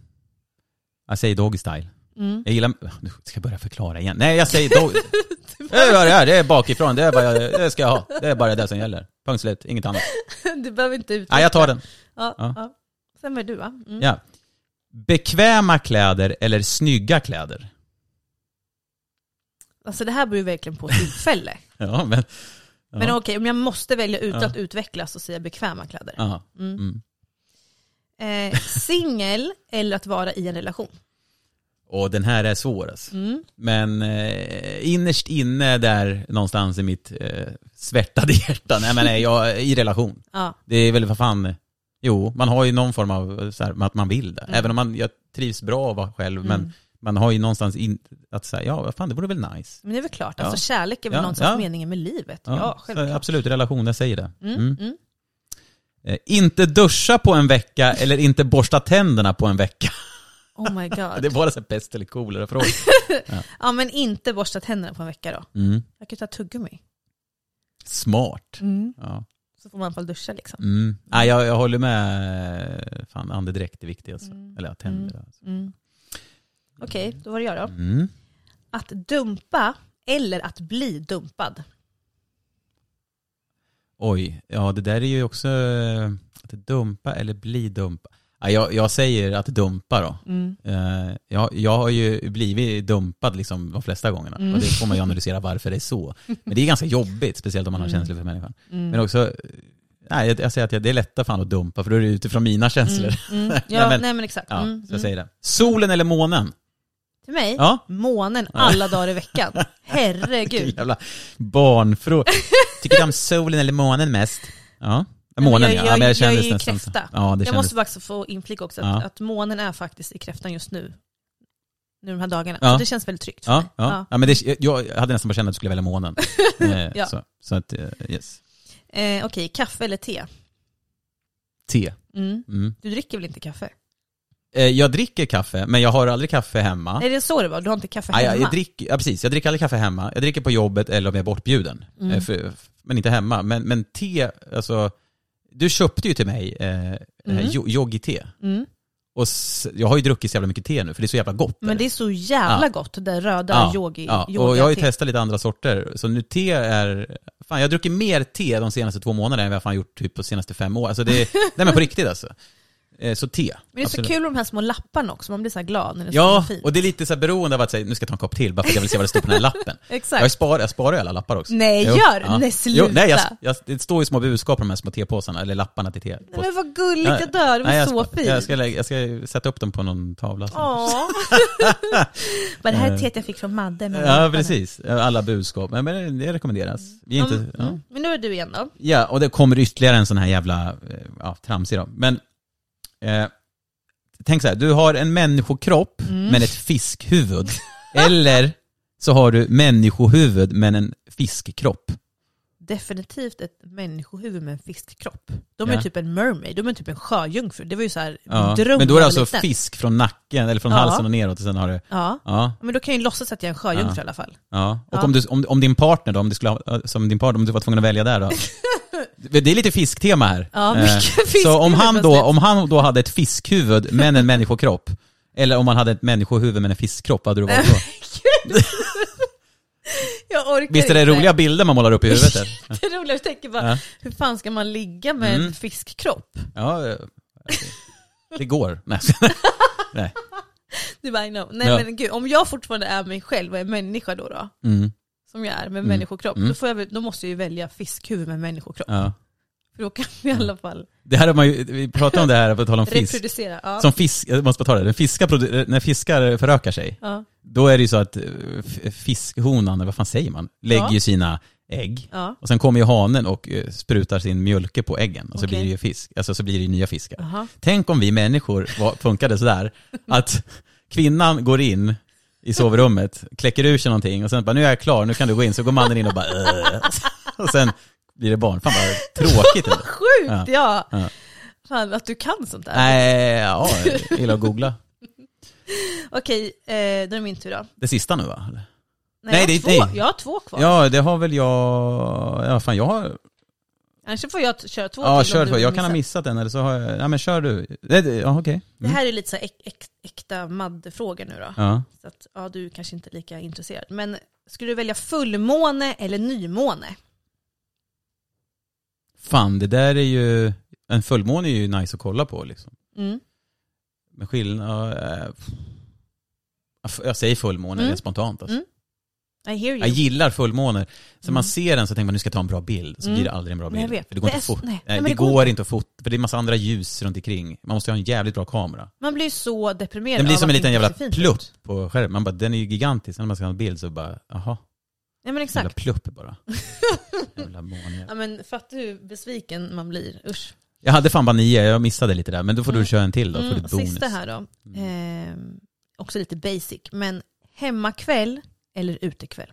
Jag säger doggy style. Mm. Jag gillar... Nu ska jag börja förklara igen. Nej, jag säger doggy... det är vad det är, det är bakifrån. Det är bara jag, det ska jag ha. Det är bara det som gäller. Punkt slut, inget annat. du behöver inte utveckla. Nej, jag tar den. Ja, Ja. ja. Sen är du va? Mm. Ja. Bekväma kläder eller snygga kläder? Alltså det här beror ju verkligen på tillfälle. Ja, men... Ja. Men okej, om jag måste välja utan Ja. att utvecklas så säger jag bekväma kläder. Ja. Mm. Mm. Eh, Singel eller att vara i en relation? Och den här är svår alltså. Mm. Men eh, innerst inne där någonstans i mitt eh, svärtade hjärta, nej men nej, jag i relation. Ja. Det är väl vad fan, jo, man har ju någon form av så här, att man vill det. Mm. Även om man, jag trivs bra att vara själv, Mm. men man har ju någonstans in, att säga, ja fan det vore väl nice. Men det är väl klart, Ja. alltså kärlek är väl Ja, någonstans ja. meningen med livet. Ja, självklart. absolut, relation, jag säger det. Mm. Mm. Mm. Eh, inte duscha på en vecka eller inte borsta tänderna på en vecka. Oh my god. Det är bara så pest eller kolera frågor. Ja men inte borsta tänderna på en vecka då. Mm. Jag kan ju ta tuggummi. Smart. Ja. Så får man i alla fall duscha liksom. Mm. Nej, jag, jag håller med. Fan, andedräkt är viktigt alltså. Mm. Eller ja, tänder. Alltså. Mm. Okej, då var det jag då. Mm. Att dumpa eller att bli dumpad. Oj, ja det där är ju också eh, att dumpa eller bli dumpa. Ja, jag, jag säger att dumpa då. Mm. Eh, jag, jag har ju blivit dumpad liksom de flesta gångerna. Mm. Och det får man ju analysera varför det är så. Men det är ganska jobbigt, speciellt om man har Mm. känslor för människan. Mm. Men också, nej, jag, jag säger att det är lättare fan att dumpa, för då är det utifrån mina känslor. Mm. Mm. Nej, Ja, men- nej men exakt. Ja, så jag säger det. Solen eller månen? Till mig, Ja. månen alla dagar i veckan. Herregud. Jävla barnfråga. Tycker du om solen eller månen mest? Ja. Månen jag- ja. jag- men jag kändes är ju nästan kräfta. Så. Ja, det Jag måste faktiskt få inflika också att, Ja. att månen är faktiskt i kräftan just nu. Nu de här dagarna. Ja. Så det känns väldigt tryggt Ja, mig. ja. ja. men det, jag hade nästan bara känt att du skulle välja månen. Eh, Ja. så, så att, eh, yes. Eh, Okej, kaffe eller te? Te. Mm. Mm. Du dricker väl inte kaffe? Eh, Jag dricker kaffe, men jag har aldrig kaffe hemma. Är det så det var? Du har inte kaffe hemma? jag, jag dricker, ja, precis, jag dricker aldrig kaffe hemma. Jag dricker på jobbet eller om jag är bortbjuden. Mm. För, men inte hemma. Men, men te, alltså, du köpte ju till mig eh, mm. yogi-te. Mm. Och jag har ju druckit så jävla mycket te nu, för det är så jävla gott. Men det är så jävla gott, det röda Ja, yogi, ja. Och jag har ju te. testat lite andra sorter. Så nu te är... Fan, jag har druckit mer te de senaste två månaderna än vad jag fan gjort typ på senaste fem år. Alltså det, nej men på riktigt alltså. Eh, Så te. Men det är så absolut. kul med de här små lapparna också, man blir så glad när det står Ja, fint. och det är lite så här beroende av att säga, nu ska jag ta en kopp till, bara för att jag vill se vad det står på den här lappen. Exakt. Jag sparar, jag sparar alla lappar också. Nej, gör Nej, sluta. Jo, nej, jag, jag, det står ju små budskap på de här små tepåsarna, eller lapparna till te. Nej, men vad gulligt, jag dör, det var nej, jag så fint. Jag ska, jag ska sätta upp dem på någon tavla. sen. Åh. Bara det här är teet jag fick från Madde. Ja, lapparna. precis. Alla budskap. Men, men det rekommenderas. Vi inte, Mm, ja. mm. Men nu är du igen då. ja, och det kommer ytterligare en sån här jävla, eh, ja, tramsig då. Men, eh, tänk så här, du har en människokropp Mm. men ett fiskhuvud. Eller så har du människohuvud men en fiskkropp. Definitivt ett människohuvud med en fiskkropp. De är Ja. typ en mermaid, de är typ en sjöjungfru. Det var ju så här, Ja. min dröm Men då är det alltså liten. fisk från nacken, eller från Ja. halsen och neråt och sen har du, Ja. ja. Men då kan jag ju låtsas att jag är en sjöjungfru i alla fall. Ja, och. Om, du, om, om din partner då, om du skulle ha, som din partner, om du var tvungen att välja där då? Det är lite fisktema här. Ja, Eh, mycket fiskhuvud Så om han, då, om han då hade ett fiskhuvud men en människokropp, eller om han hade ett människohuvud men en fiskkropp, vad hade du valt då? Jag orkar Visst är det inte. roliga bilder man målar upp i huvudet? Det är roligt, jag tänker bara, Ja. hur fan ska man ligga med en Mm. fiskkropp? Ja, det går. Nej. Nej. Du bara, I know. Nej Ja. men gud, om jag fortfarande är mig själv och är människa då, då Mm. som jag är med människokropp, Mm. då, får jag, då måste jag ju välja fiskhuvud med människokropp. Ja. För då kan vi i alla fall Det här har man ju, vi pratade om det här på tal om fisk. reproducera. Ja. Som fisk, jag måste bara ta det, produ- när fiskar förökar sig, Ja. då är det ju så att eh, fiskhonan, eller vad fan säger man, lägger Ja. ju sina ägg. Ja. Och sen kommer ju hanen och eh, sprutar sin mjölke på äggen och så Okej. blir det ju fisk, alltså så blir det ju nya fiskar. Aha. Tänk om vi människor var, funkade sådär, att kvinnan går in i sovrummet, kläcker ur sig någonting och sen bara nu är jag klar, nu kan du gå in. Så går mannen in och bara "Äh." och sen blir det barn. Fan vad tråkigt. Eller? Sjukt ja! Ja. Fan att du kan sånt där. Nej, ja, jag gillar att googla. Okej, eh, då är det min tur då. Det sista nu va? Nej, Nej, jag, det- har två, nej. jag har två kvar. Ja, det har väl jag, ja fan jag har, Annars får jag köra två ja till kör vill jag kan ha missa. missat den eller så har jag, ja men kör du. Det, det, ja okej. Det Mm. här är lite så äk, äk, äkta maddefrågor nu då. Ja. Så att, ja, du kanske inte är lika intresserad. Men skulle du välja fullmåne eller nymåne? Fan det där är ju, en fullmåne är ju nice att kolla på liksom. Mm. Men skillnad, äh, jag säger fullmåne Mm. spontant alltså. Mm. I hear you. Jag gillar fullmåner. Så Mm. man ser den så tänker man nu ska jag ta en bra bild, så Mm. blir det aldrig en bra Nej, bild. jag vet. För det går Det inte är att fota. nej. Nej, Nej, det, det går inte. inte att fota, för det är massa andra ljus runt omkring. Man måste ha en jävligt bra kamera. Man blir så deprimerad Den blir som en liten jävla ut. på skärmen. Man bara, den är ju gigantisk. När man ska ha en bild så bara, jaha, Ja men jävla exakt. plupp bara. jävla måne. Ja men fattar du hur besviken man blir? Usch. Jag hade fan bara nio, jag missade lite där. Men då får Mm. du köra en till då, får Mm, bonus. sista här då. Ehm, också lite basic. Men hemmakväll eller utekväll?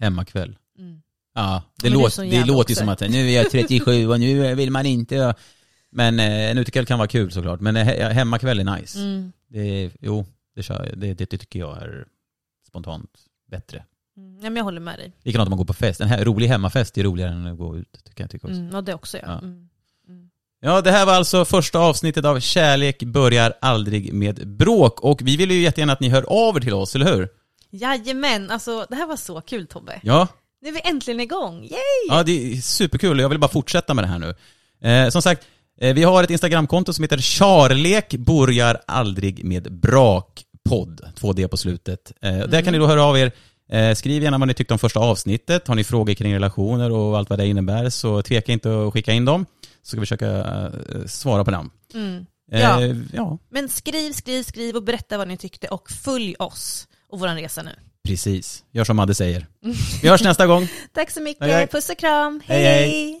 Hemmakväll. Mm. Ja, det, Men så det jävla låter ju som att nu är jag 37 och nu vill man inte... Men eh, en utekväll kan vara kul såklart. Men eh, he- hemmakväll är nice. Mm. Det jo, det, det, det tycker jag är spontant bättre. Mm. Ja, men jag håller med dig. Likadant om man går på fest. En he- rolig hemmafest är roligare än att gå ut, tycker jag tycker också. Mm. Ja det också ja. Ja. Mm. Mm. Ja, det här var alltså första avsnittet av Kärlek börjar aldrig med bråk. Och vi vill ju jättegärna att ni hör av er till oss, eller hur? Jajamän, alltså det här var så kul Tobbe. Ja, Nu är vi äntligen igång, yay! Ja, det är superkul. Jag vill bara fortsätta med det här nu. Eh, som sagt, eh, vi har ett Instagramkonto som heter Charlek börjar aldrig med brak podd. 2D på slutet. Eh, Där kan ni då höra av er. Eh, skriv gärna vad ni tyckte om första avsnittet. Har ni frågor kring relationer och allt vad det innebär så tveka inte att skicka in dem. Så ska vi försöka eh, svara på dem. Mm. Eh, Ja. ja, Men skriv, skriv, skriv och berätta vad ni tyckte och följ oss och våran resa nu. precis. Gör som Madde säger. Vi hörs nästa gång. Tack så mycket, Hej, hej. puss och kram, Hej, hej! hej.